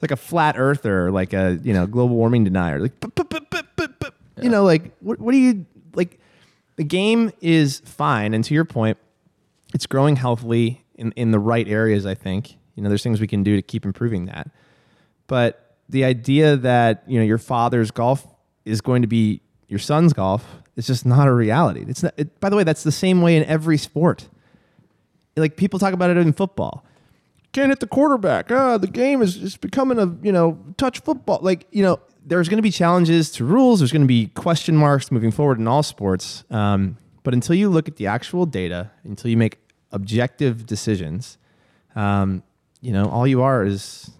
Like a flat earther, like a you know global warming denier. Like, "Bup, bup, bup, bup, bup, bup." you know, like what, what do you like? The game is fine, and to your point, it's growing healthily in in the right areas. I think you know there's things we can do to keep improving that. But the idea that you know your father's golf is going to be your son's golf is just not a reality. It's not. It, by the way, that's the same way in every sport like people talk about it in football. Can't hit the quarterback. Ah, the game is just becoming a you know touch football. Like you know, there's going to be challenges to rules. There's going to be question marks moving forward in all sports. Um, but until you look at the actual data, until you make objective decisions, um, you know, all you are is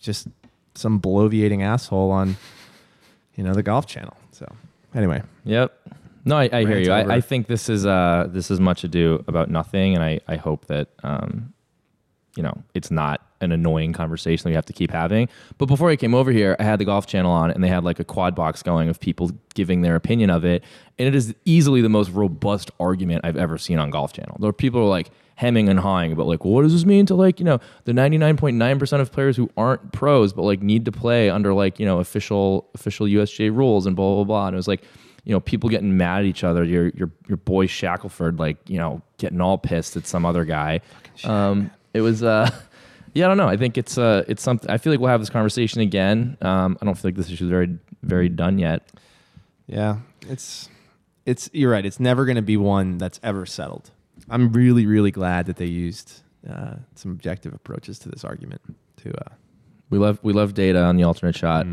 just some bloviating asshole on you know the golf channel. So anyway, Yep. No, I, I hear you. I, I think this is uh this is much ado about nothing, and I I hope that um you know it's not an annoying conversation that we have to keep having. But before I came over here, I had the Golf Channel on, and they had like a quad box going of people giving their opinion of it, and it is easily the most robust argument I've ever seen on Golf Channel. There are people who are like hemming and hawing about like, well, what does this mean to like you know the ninety nine point nine percent of players who aren't pros but like need to play under like you know official official USGA rules and blah blah blah. And it was like you know, people getting mad at each other. Your your your boy Shackelford, like you know, getting all pissed at some other guy. Um, it was, uh, yeah, I don't know. I think it's uh, it's something. I feel like we'll have this conversation again. Um, I don't feel like this issue is very very done yet. Yeah, it's it's you're right. It's never going to be one that's ever settled. I'm really really glad that they used uh, some objective approaches to this argument. To uh, We love we love data on the alternate shot.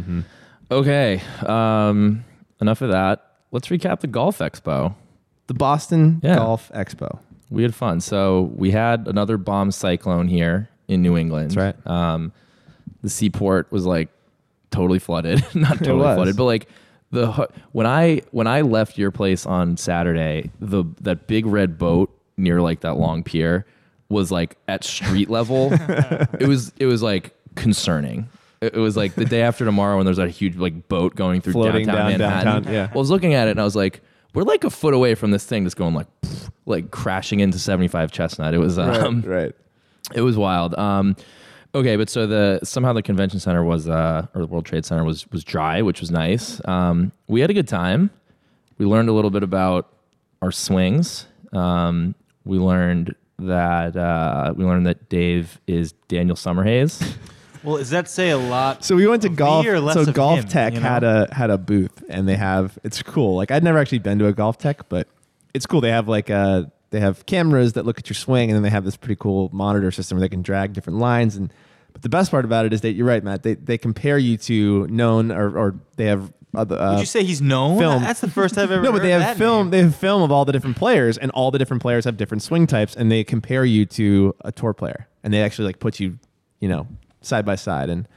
Okay, um, enough of that. Let's recap the golf expo. the Boston Yeah. Golf Expo. We had fun. So we had another bomb cyclone here in New England. That's right. Um, the seaport was like totally flooded, not totally was. flooded, but like the when I when I left your place on Saturday, the that big red boat near like that long pier was like at street level. it was it was like concerning. It it was like the day after tomorrow when there's that huge like boat going through Floating downtown down Manhattan. downtown, yeah. Well, I was looking at it and I was like, we're like a foot away from this thing that's going like like crashing into 75 Chestnut. It was um, right. It was wild. Um, okay, but so the somehow the convention center was uh, or the World Trade Center was was dry, which was nice. Um, we had a good time. We learned a little bit about our swings. Um, we learned that uh, we learned that Dave is Daniel Summerhays. Well, does that say a lot? So we went to golf. So Golf him, Tech you know? had a had a booth, and they have it's cool. Like I'd never actually been to a Golf Tech, but it's cool. They have like uh they have cameras that look at your swing, and then they have this pretty cool monitor system where they can drag different lines. And but the best part about it is that you're right, Matt. They they compare you to known or or they have other. Uh, Would you say he's known? film. That's the first I've ever. no, but they have film. name. They have film of all the different players, and all the different players have different swing types, and they compare you to a tour player, and they actually like put you, you know, side by side, and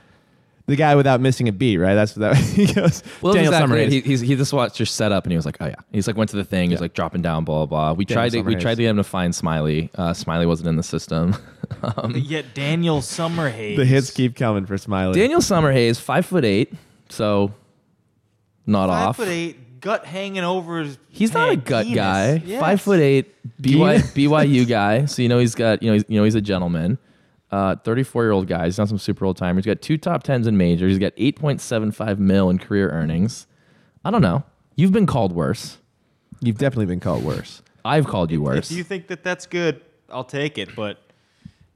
the guy without missing a beat, right? That's that he goes. Well, Daniel exactly. Summerhays. He, he's, he just watched your setup and he was like, "Oh yeah." He's like went to the thing. He was Yeah. like dropping down, blah blah. blah. We Daniel tried to we tried to get him to find Smylie. Uh, Smylie wasn't in the system. um, Yet Daniel Summerhays. the hits keep coming for Smylie. Daniel Summerhays, five foot eight, so not five off. foot eight, gut hanging over his. He's not a gut penis. guy. Yes. Five foot eight, BY, BYU guy. So you know he's got you know he's, you know he's a gentleman. Uh, 34 year old guy. He's not some super old timer. He's got two top tens in majors. He's got 8.75 mil in career earnings. I don't know. You've been called worse. You've definitely been called worse. I've called you worse. If you think that that's good, I'll take it. But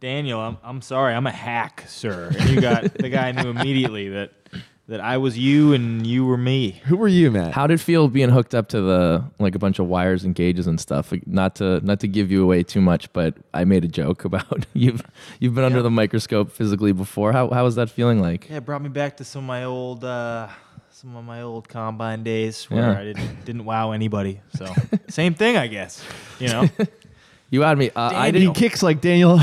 Daniel, I'm, I'm sorry, I'm a hack, sir. And you got the guy knew immediately that that I was you and you were me. Who were you, Matt? How did it feel being hooked up to the like a bunch of wires and gauges and stuff? Like, Not to not to give you away too much, but I made a joke about you've you've been under the microscope physically before. How how was that feeling like? Yeah, it brought me back to some of my old uh, some of my old combine days where Yeah. I didn't didn't wow anybody. So same thing, I guess. You know, You had me. Uh, I he didn't. kicks like Daniel.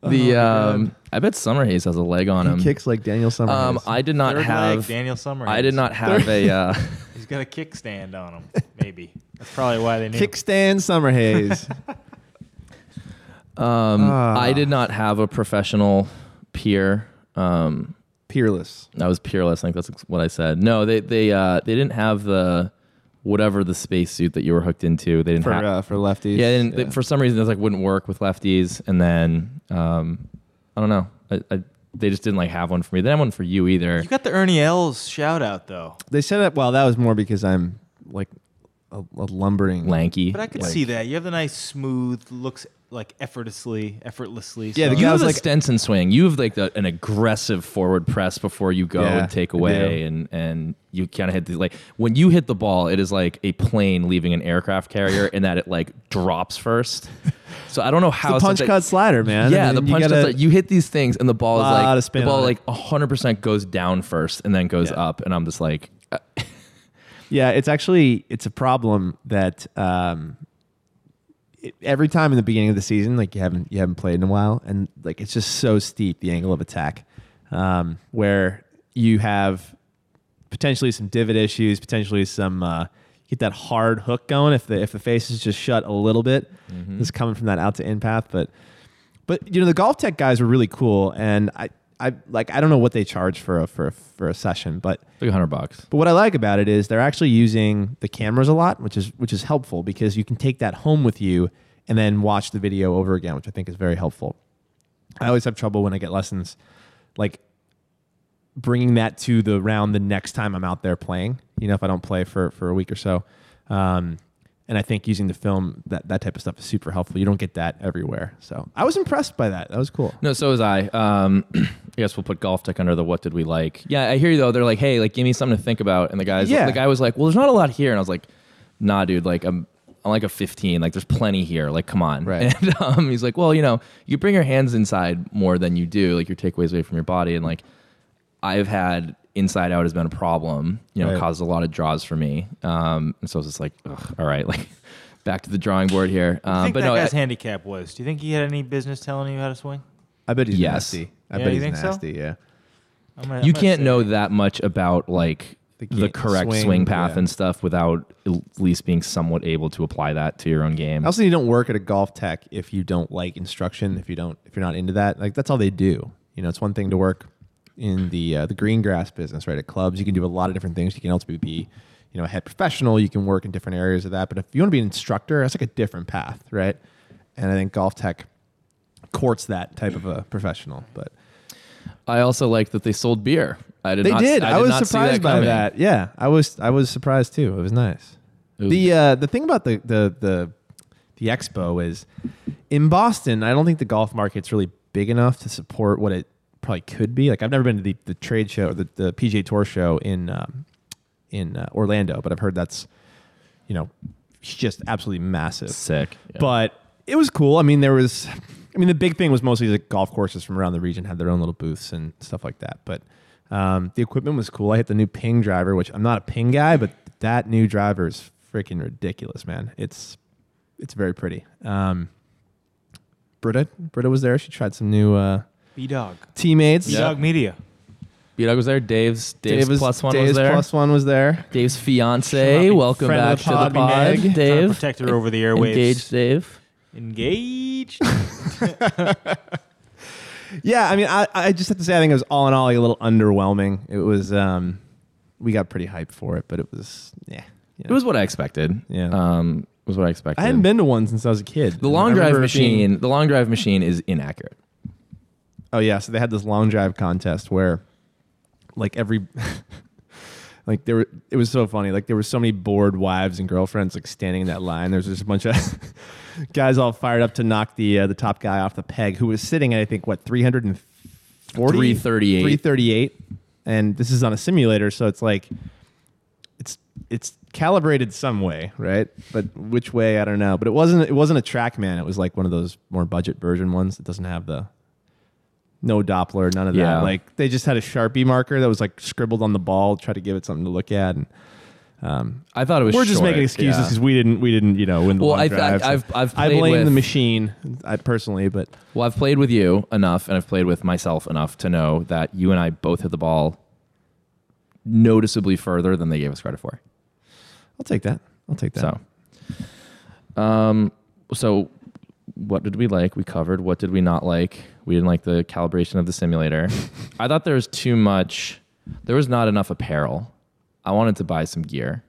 The Oh, um, I bet Summerhays has a leg on him. he kicks like Daniel Summerhays. Um, I did not Third have. leg, Daniel Summerhays. I did not have a. Uh, He's got a kickstand on him. Maybe that's probably why they knew. Kickstand Summerhays. um, Ah. I did not have a professional peer. Um, Peerless. I was peerless. I think that's what I said. No, they they uh, they didn't have the whatever the spacesuit that you were hooked into. They didn't For have. uh, for lefties. yeah, they didn't, they- for some reason, it like wouldn't work with lefties. And then um, I don't know. I, I, they just didn't like have one for me. They didn't have one for you either. You got the Ernie Els shout out though. They said that. Well, that was more because I'm like a, a lumbering. Lanky. But I could Like- see that. You have the nice, smooth, looks like effortlessly, effortlessly. Yeah, the You guy have was a like- Stenson swing. You have like the, an aggressive forward press before you go Yeah, and take away, and and you kind of hit the like when you hit the ball, it is like a plane leaving an aircraft carrier, in that it like drops first. So I don't know how the punch something- cut slider, man. Yeah, I mean, the punch gotta- cuts. You hit these things, and the ball is Lot like of spin the ball on it. like hundred percent goes down first, and then goes Yeah. up, and I'm just like, uh, Yeah, it's actually it's a problem that um, it, every time in the beginning of the season, like you haven't you haven't played in a while, and like it's just so steep the angle of attack, um, where you have potentially some divot issues, potentially some uh, get that hard hook going if the if the face is just shut a little bit. Mm-hmm. It's coming from that out to in path, but but you know the golf tech guys were really cool, and I I like I don't know what they charge for a for a, for a session, but Like a hundred bucks. but what I like about it is they're actually using the cameras a lot, which is which is helpful because you can take that home with you and then watch the video over again, which I think is very helpful. I always have trouble when I get lessons, like bringing that to the round the next time I'm out there playing. You know, if I don't play for for a week or so, um, and I think using the film that that type of stuff is super helpful. You don't get that everywhere, so I was impressed by that. That was cool. No, so was I. Um, I guess we'll put golf tech under the what did we like. Yeah, I hear you though. They're like, hey, like give me something to think about. And the guys, Yeah. the guy was like, well, there's not a lot here. And I was like, nah, dude. Like I'm, I'm like a 15. Like there's plenty here. Like come on. Right. And um, he's like, well, you know, you bring your hands inside more than you do. Like your takeaways away from your body. And like I've had inside out has been a problem. You know, Right. caused a lot of draws for me. Um, and so it's just like, ugh, all right, like back to the drawing board here. Um, but that no, guy's I- handicap was. Do you think he had any business telling you how to swing? I bet he's Yes. nasty. I Yeah, bet you he's think so? nasty. Yeah. I'm gonna, you I'm can't say- know that much about like The the, correct swing, swing, path yeah. and stuff without at least being somewhat able to apply that to your own game. Also you don't work at a golf tech if you don't like instruction. If you don't, if you're not into that, like that's all they do. You know, it's one thing to work in the uh, the green grass business, right? At clubs, you can do a lot of different things. You can also be, you know, a head professional. You can work in different areas of that. But if you want to be an instructor, that's like a different path, right? And I think golf tech courts that type of a professional. But I also like that they sold beer. I did. they not, did. I, I, was surprised by coming. that. Yeah, I was. I was surprised too. It was nice. The uh, the thing about the the the the expo is in Boston. I don't think the golf market's really big enough to support what it probably could be. Like I've never been to the, the trade show, or the the PGA Tour show in um, in uh, Orlando, but I've heard that's you know just absolutely massive. sick. Yeah. But it was cool. I mean, there was, I mean, the big thing was mostly the golf courses from around the region had their own little booths and stuff like that. But um, the equipment was cool. I hit the new Ping driver, which I'm not a Ping guy, but that new driver is freaking ridiculous, man. It's it's very pretty. Um, Britta, Britta was there. She tried some new uh, B Dog. teammates. B Dog Media. B Dog was there. Dave's Dave's Dave was- plus one Dave's was there. plus one was there. Dave's fiance. Welcome Friend back of to the the pod, pod, Meg. Trying Dave. protect her over the airwaves. Engaged Dave. Engaged. Yeah, I mean, I, I just have to say, I think it was all in all like a little underwhelming. It was, um, we got pretty hyped for it, but it was, yeah. you It know. was what I expected. Yeah. Um, was what I expected. I hadn't been to one since I was a kid. the long drive machine. being- the long drive machine is inaccurate. Oh yeah, so they had this long drive contest where, like every, like there, were, it was so funny. Like there were so many bored wives and girlfriends like standing in that line. There's just a bunch of guys all fired up to knock the uh, the top guy off the peg, who was sitting at I think what 340, 338. 338, and this is on a simulator, so it's like, it's it's calibrated some way, right? But which way I don't know. But it wasn't it wasn't a TrackMan. It was like one of those more budget version ones that doesn't have the no Doppler, none of that. Yeah. Like they just had a Sharpie marker that was like scribbled on the ball, try to give it something to look at. And um, I thought it was. we're just making excuses yeah. because we didn't we didn't you know win the Well, I- I- drive. So I've- I've I blame the machine, I personally, but Well, I've played with you enough, and I've played with myself enough to know that you and I both hit the ball noticeably further than they gave us credit for. I'll take that. I'll take that. So, um, so what did we like? We covered. What did we not like? We didn't like the calibration of the simulator. I thought there was too much. There was not enough apparel. I wanted to buy some gear,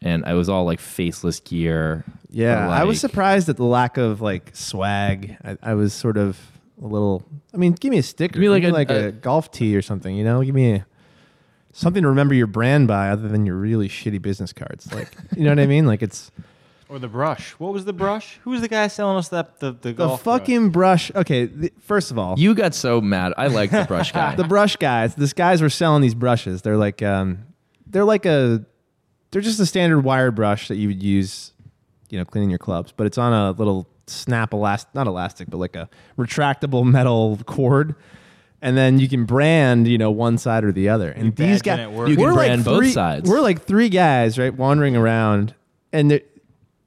and I was all like faceless gear. Yeah, or, I was surprised at the lack of like swag. I, I was sort of a little. I mean, give me a sticker. Give me, like, Give a- like a, a- golf tee or something. You know, give me a, something to remember your brand by, other than your really shitty business cards. Like, you know what I mean? Like it's or the brush. What was the brush? Who was the guy selling us that the the, the golf brush? fucking brush. Okay, the, first of all, You got so mad. I like the brush guy. the brush guys. This guys were selling these brushes. They're like, um, they're like a, they're just a standard wire brush that you would use, you know, cleaning your clubs. But it's on a little snap elastic, not elastic, but like a retractable metal cord. And then you can brand, you know, one side or the other. And these badging guys, at work. You can brand like both three, sides. We're like three guys, right, wandering around, and they're-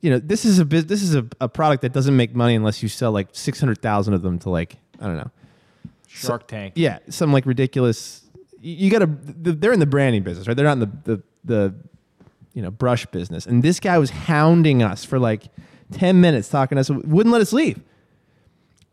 you know, this is a bus- this is a, a product that doesn't make money unless you sell like six hundred thousand of them to like I don't know, Shark Tank. yeah, some like ridiculous. You, you got to. They're in the branding business, right? They're not in the the the you know, brush business. And this guy was hounding us for like 10 minutes talking to us, wouldn't let us leave.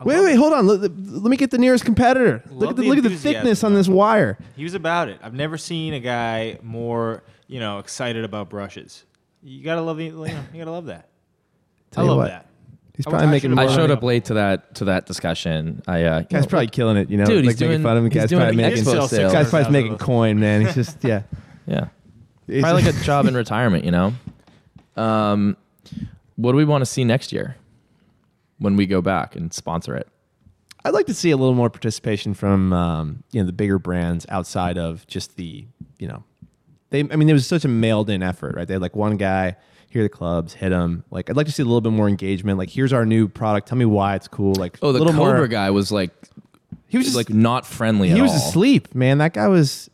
Wait, wait, hold on. Let, let me get the nearest competitor. Look at the, the look at the thickness on this wire. He was about it. I've never seen a guy more, you know, excited about brushes. You gotta love the, you know, you gotta love that. Tell I love what, that. He's probably I making. I showed up up. late to that to that discussion. I uh, Guy's probably killing it, you know. Dude, like he's making doing- fun of him. he's Guy's doing probably the making. expo Guy's probably making coin, man. He's just yeah. yeah, It's probably like a job in retirement. You know, um, what do we want to see next year when we go back and sponsor it? I'd like to see a little more participation from um, you know the bigger brands outside of just the you know they. I mean, it was such a mailed in effort, right? They had like one guy here are the clubs, hit them. Like I'd like to see a little bit more engagement. Like here's our new product. Tell me why it's cool. Like Oh, the little Cobra more, guy was like He was just like not friendly. he was all. asleep, man. That guy was.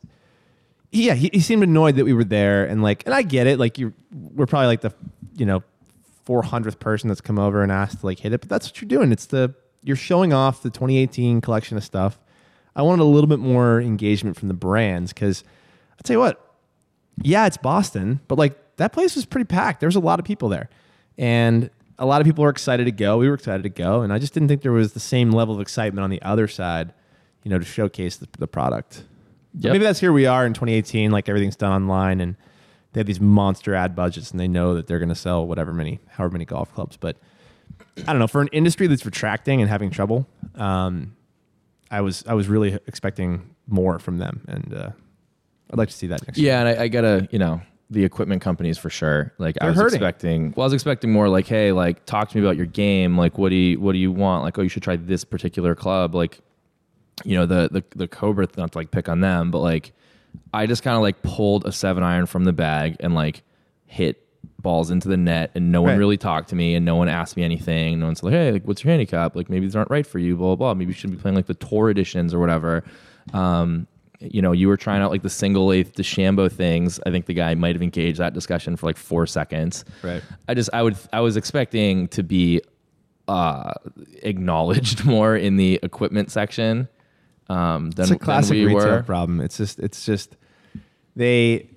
Yeah, he, he seemed annoyed that we were there, and like, and I get it. Like, you, we're probably like the, you know, four hundredth person that's come over and asked to like hit it, but that's what you're doing. It's the you're showing off the 2018 collection of stuff. I wanted a little bit more engagement from the brands because I tell you what, yeah, it's Boston, but like that place was pretty packed. There was a lot of people there, and a lot of people were excited to go. We were excited to go, and I just didn't think there was the same level of excitement on the other side, you know, to showcase the, the product. Yep. Maybe that's here we are in 2018, like everything's done online, and they have these monster ad budgets, and they know that they're going to sell whatever many, however many golf clubs. But I don't know for an industry that's retracting and having trouble. Um, I was I was really expecting more from them, and uh, I'd like to see that next year. Yeah, and I, I gotta, you know, the equipment companies for sure. Like I They're was hurting. expecting. Well, I was expecting more like, hey, like talk to me about your game. Like, what do you what do you want? Like, oh, you should try this particular club. Like, you know, the the the Cobra. Not to like pick on them, but like, I just kind of like pulled a seven iron from the bag and like hit balls into the net, and no one Right. really talked to me, and no one asked me anything. No one's like, hey, like, what's your handicap? Like, maybe these aren't right for you. Blah blah. blah. Maybe you should be playing like the tour editions or whatever. Um, you know, you were trying out like the single eighth DeChambeau things. I think the guy might have engaged that discussion for like four seconds. Right. I just I would I was expecting to be uh, acknowledged more in the equipment section um, than, it's a classic we retail were. problem. It's just it's just they.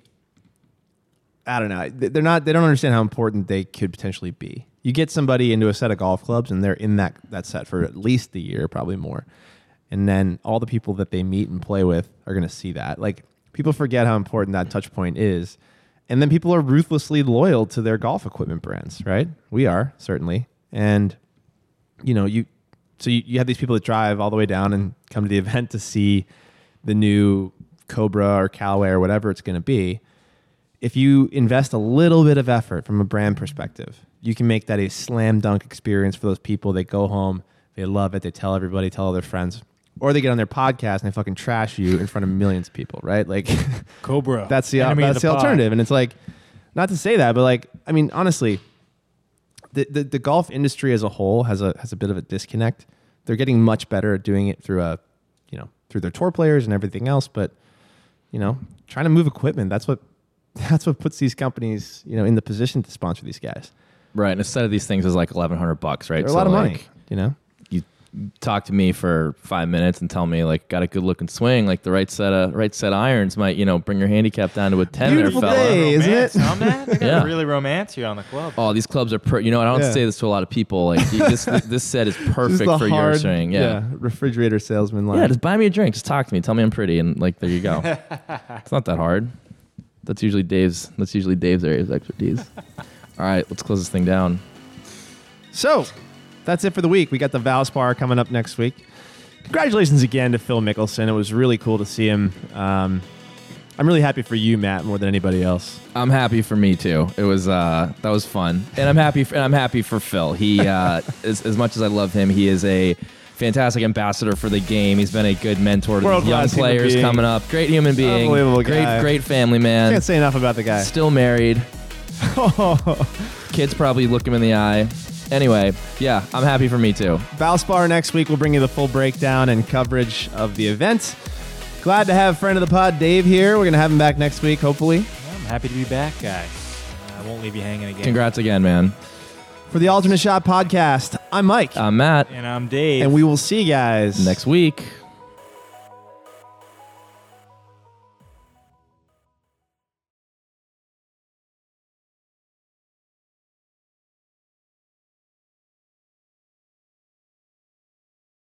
I don't know. They- They're not. They don't understand how important they could potentially be. You get somebody into a set of golf clubs, and they're in that that set for at least a year, probably more. And then all the people that they meet and play with are going to see that. Like people forget how important that touch point is, and then people are ruthlessly loyal to their golf equipment brands. Right? We are certainly, and you know you so you, you have these people that drive all the way down and come to the event to see the new cobra or callaway or whatever it's going to be if you invest a little bit of effort from a brand perspective you can make that a slam dunk experience for those people they go home they love it they tell everybody tell all their friends or they get on their podcast and they fucking trash you in front of millions of people right like Cobra. that's the Enemy of that's the, the pod. alternative and it's like not to say that but like i mean honestly the, the the golf industry as a whole has a has a bit of a disconnect they're getting much better at doing it through a you know through their tour players and everything else but you know trying to move equipment that's what that's what puts these companies you know in the position to sponsor these guys Right. And a set of these things is like eleven hundred bucks, right? they're a So, lot of like, money you know You talk to me for five minutes and tell me like got a good looking swing, like the right set of right set of irons might you know bring your handicap down to a ten Beautiful there, fella. day. isn't romance it? on that? They got Yeah. really romance here on the club. Oh, these clubs are per- you know I don't Yeah. say this to a lot of people. Like this this set is perfect for hard, your swing. Yeah. refrigerator salesman line Yeah, just buy me a drink. Just talk to me. Tell me I'm pretty, and like there you go. it's not that hard. That's usually Dave's. That's usually Dave's area of expertise. All right, let's close this thing down. So that's it for the week. We got the Valspar coming up next week. Congratulations again to Phil Mickelson. It was really cool to see him. Um, I'm really happy for you, Matt, more than anybody else. I'm happy for me too. It was uh, that was fun, and I'm happy. For, and I'm happy for Phil. He, uh, as, as much as I love him, he is a fantastic ambassador for the game. He's been a good mentor to the young players coming up. Great human being. Unbelievable great, guy. great family man. Can't say enough about the guy. Still married. Kids probably look him in the eye. Anyway, yeah, I'm happy for me too. Valspar next week. We'll bring you the full breakdown and coverage of the event. Glad to have friend of the pod Dave here. We're gonna have him back next week, hopefully. I'm happy to be back, guys. I won't leave you hanging again. Congrats again, man. For the Alternate Shot podcast, I'm Mike, I'm Matt. And I'm Dave. and we will see you guys Next week.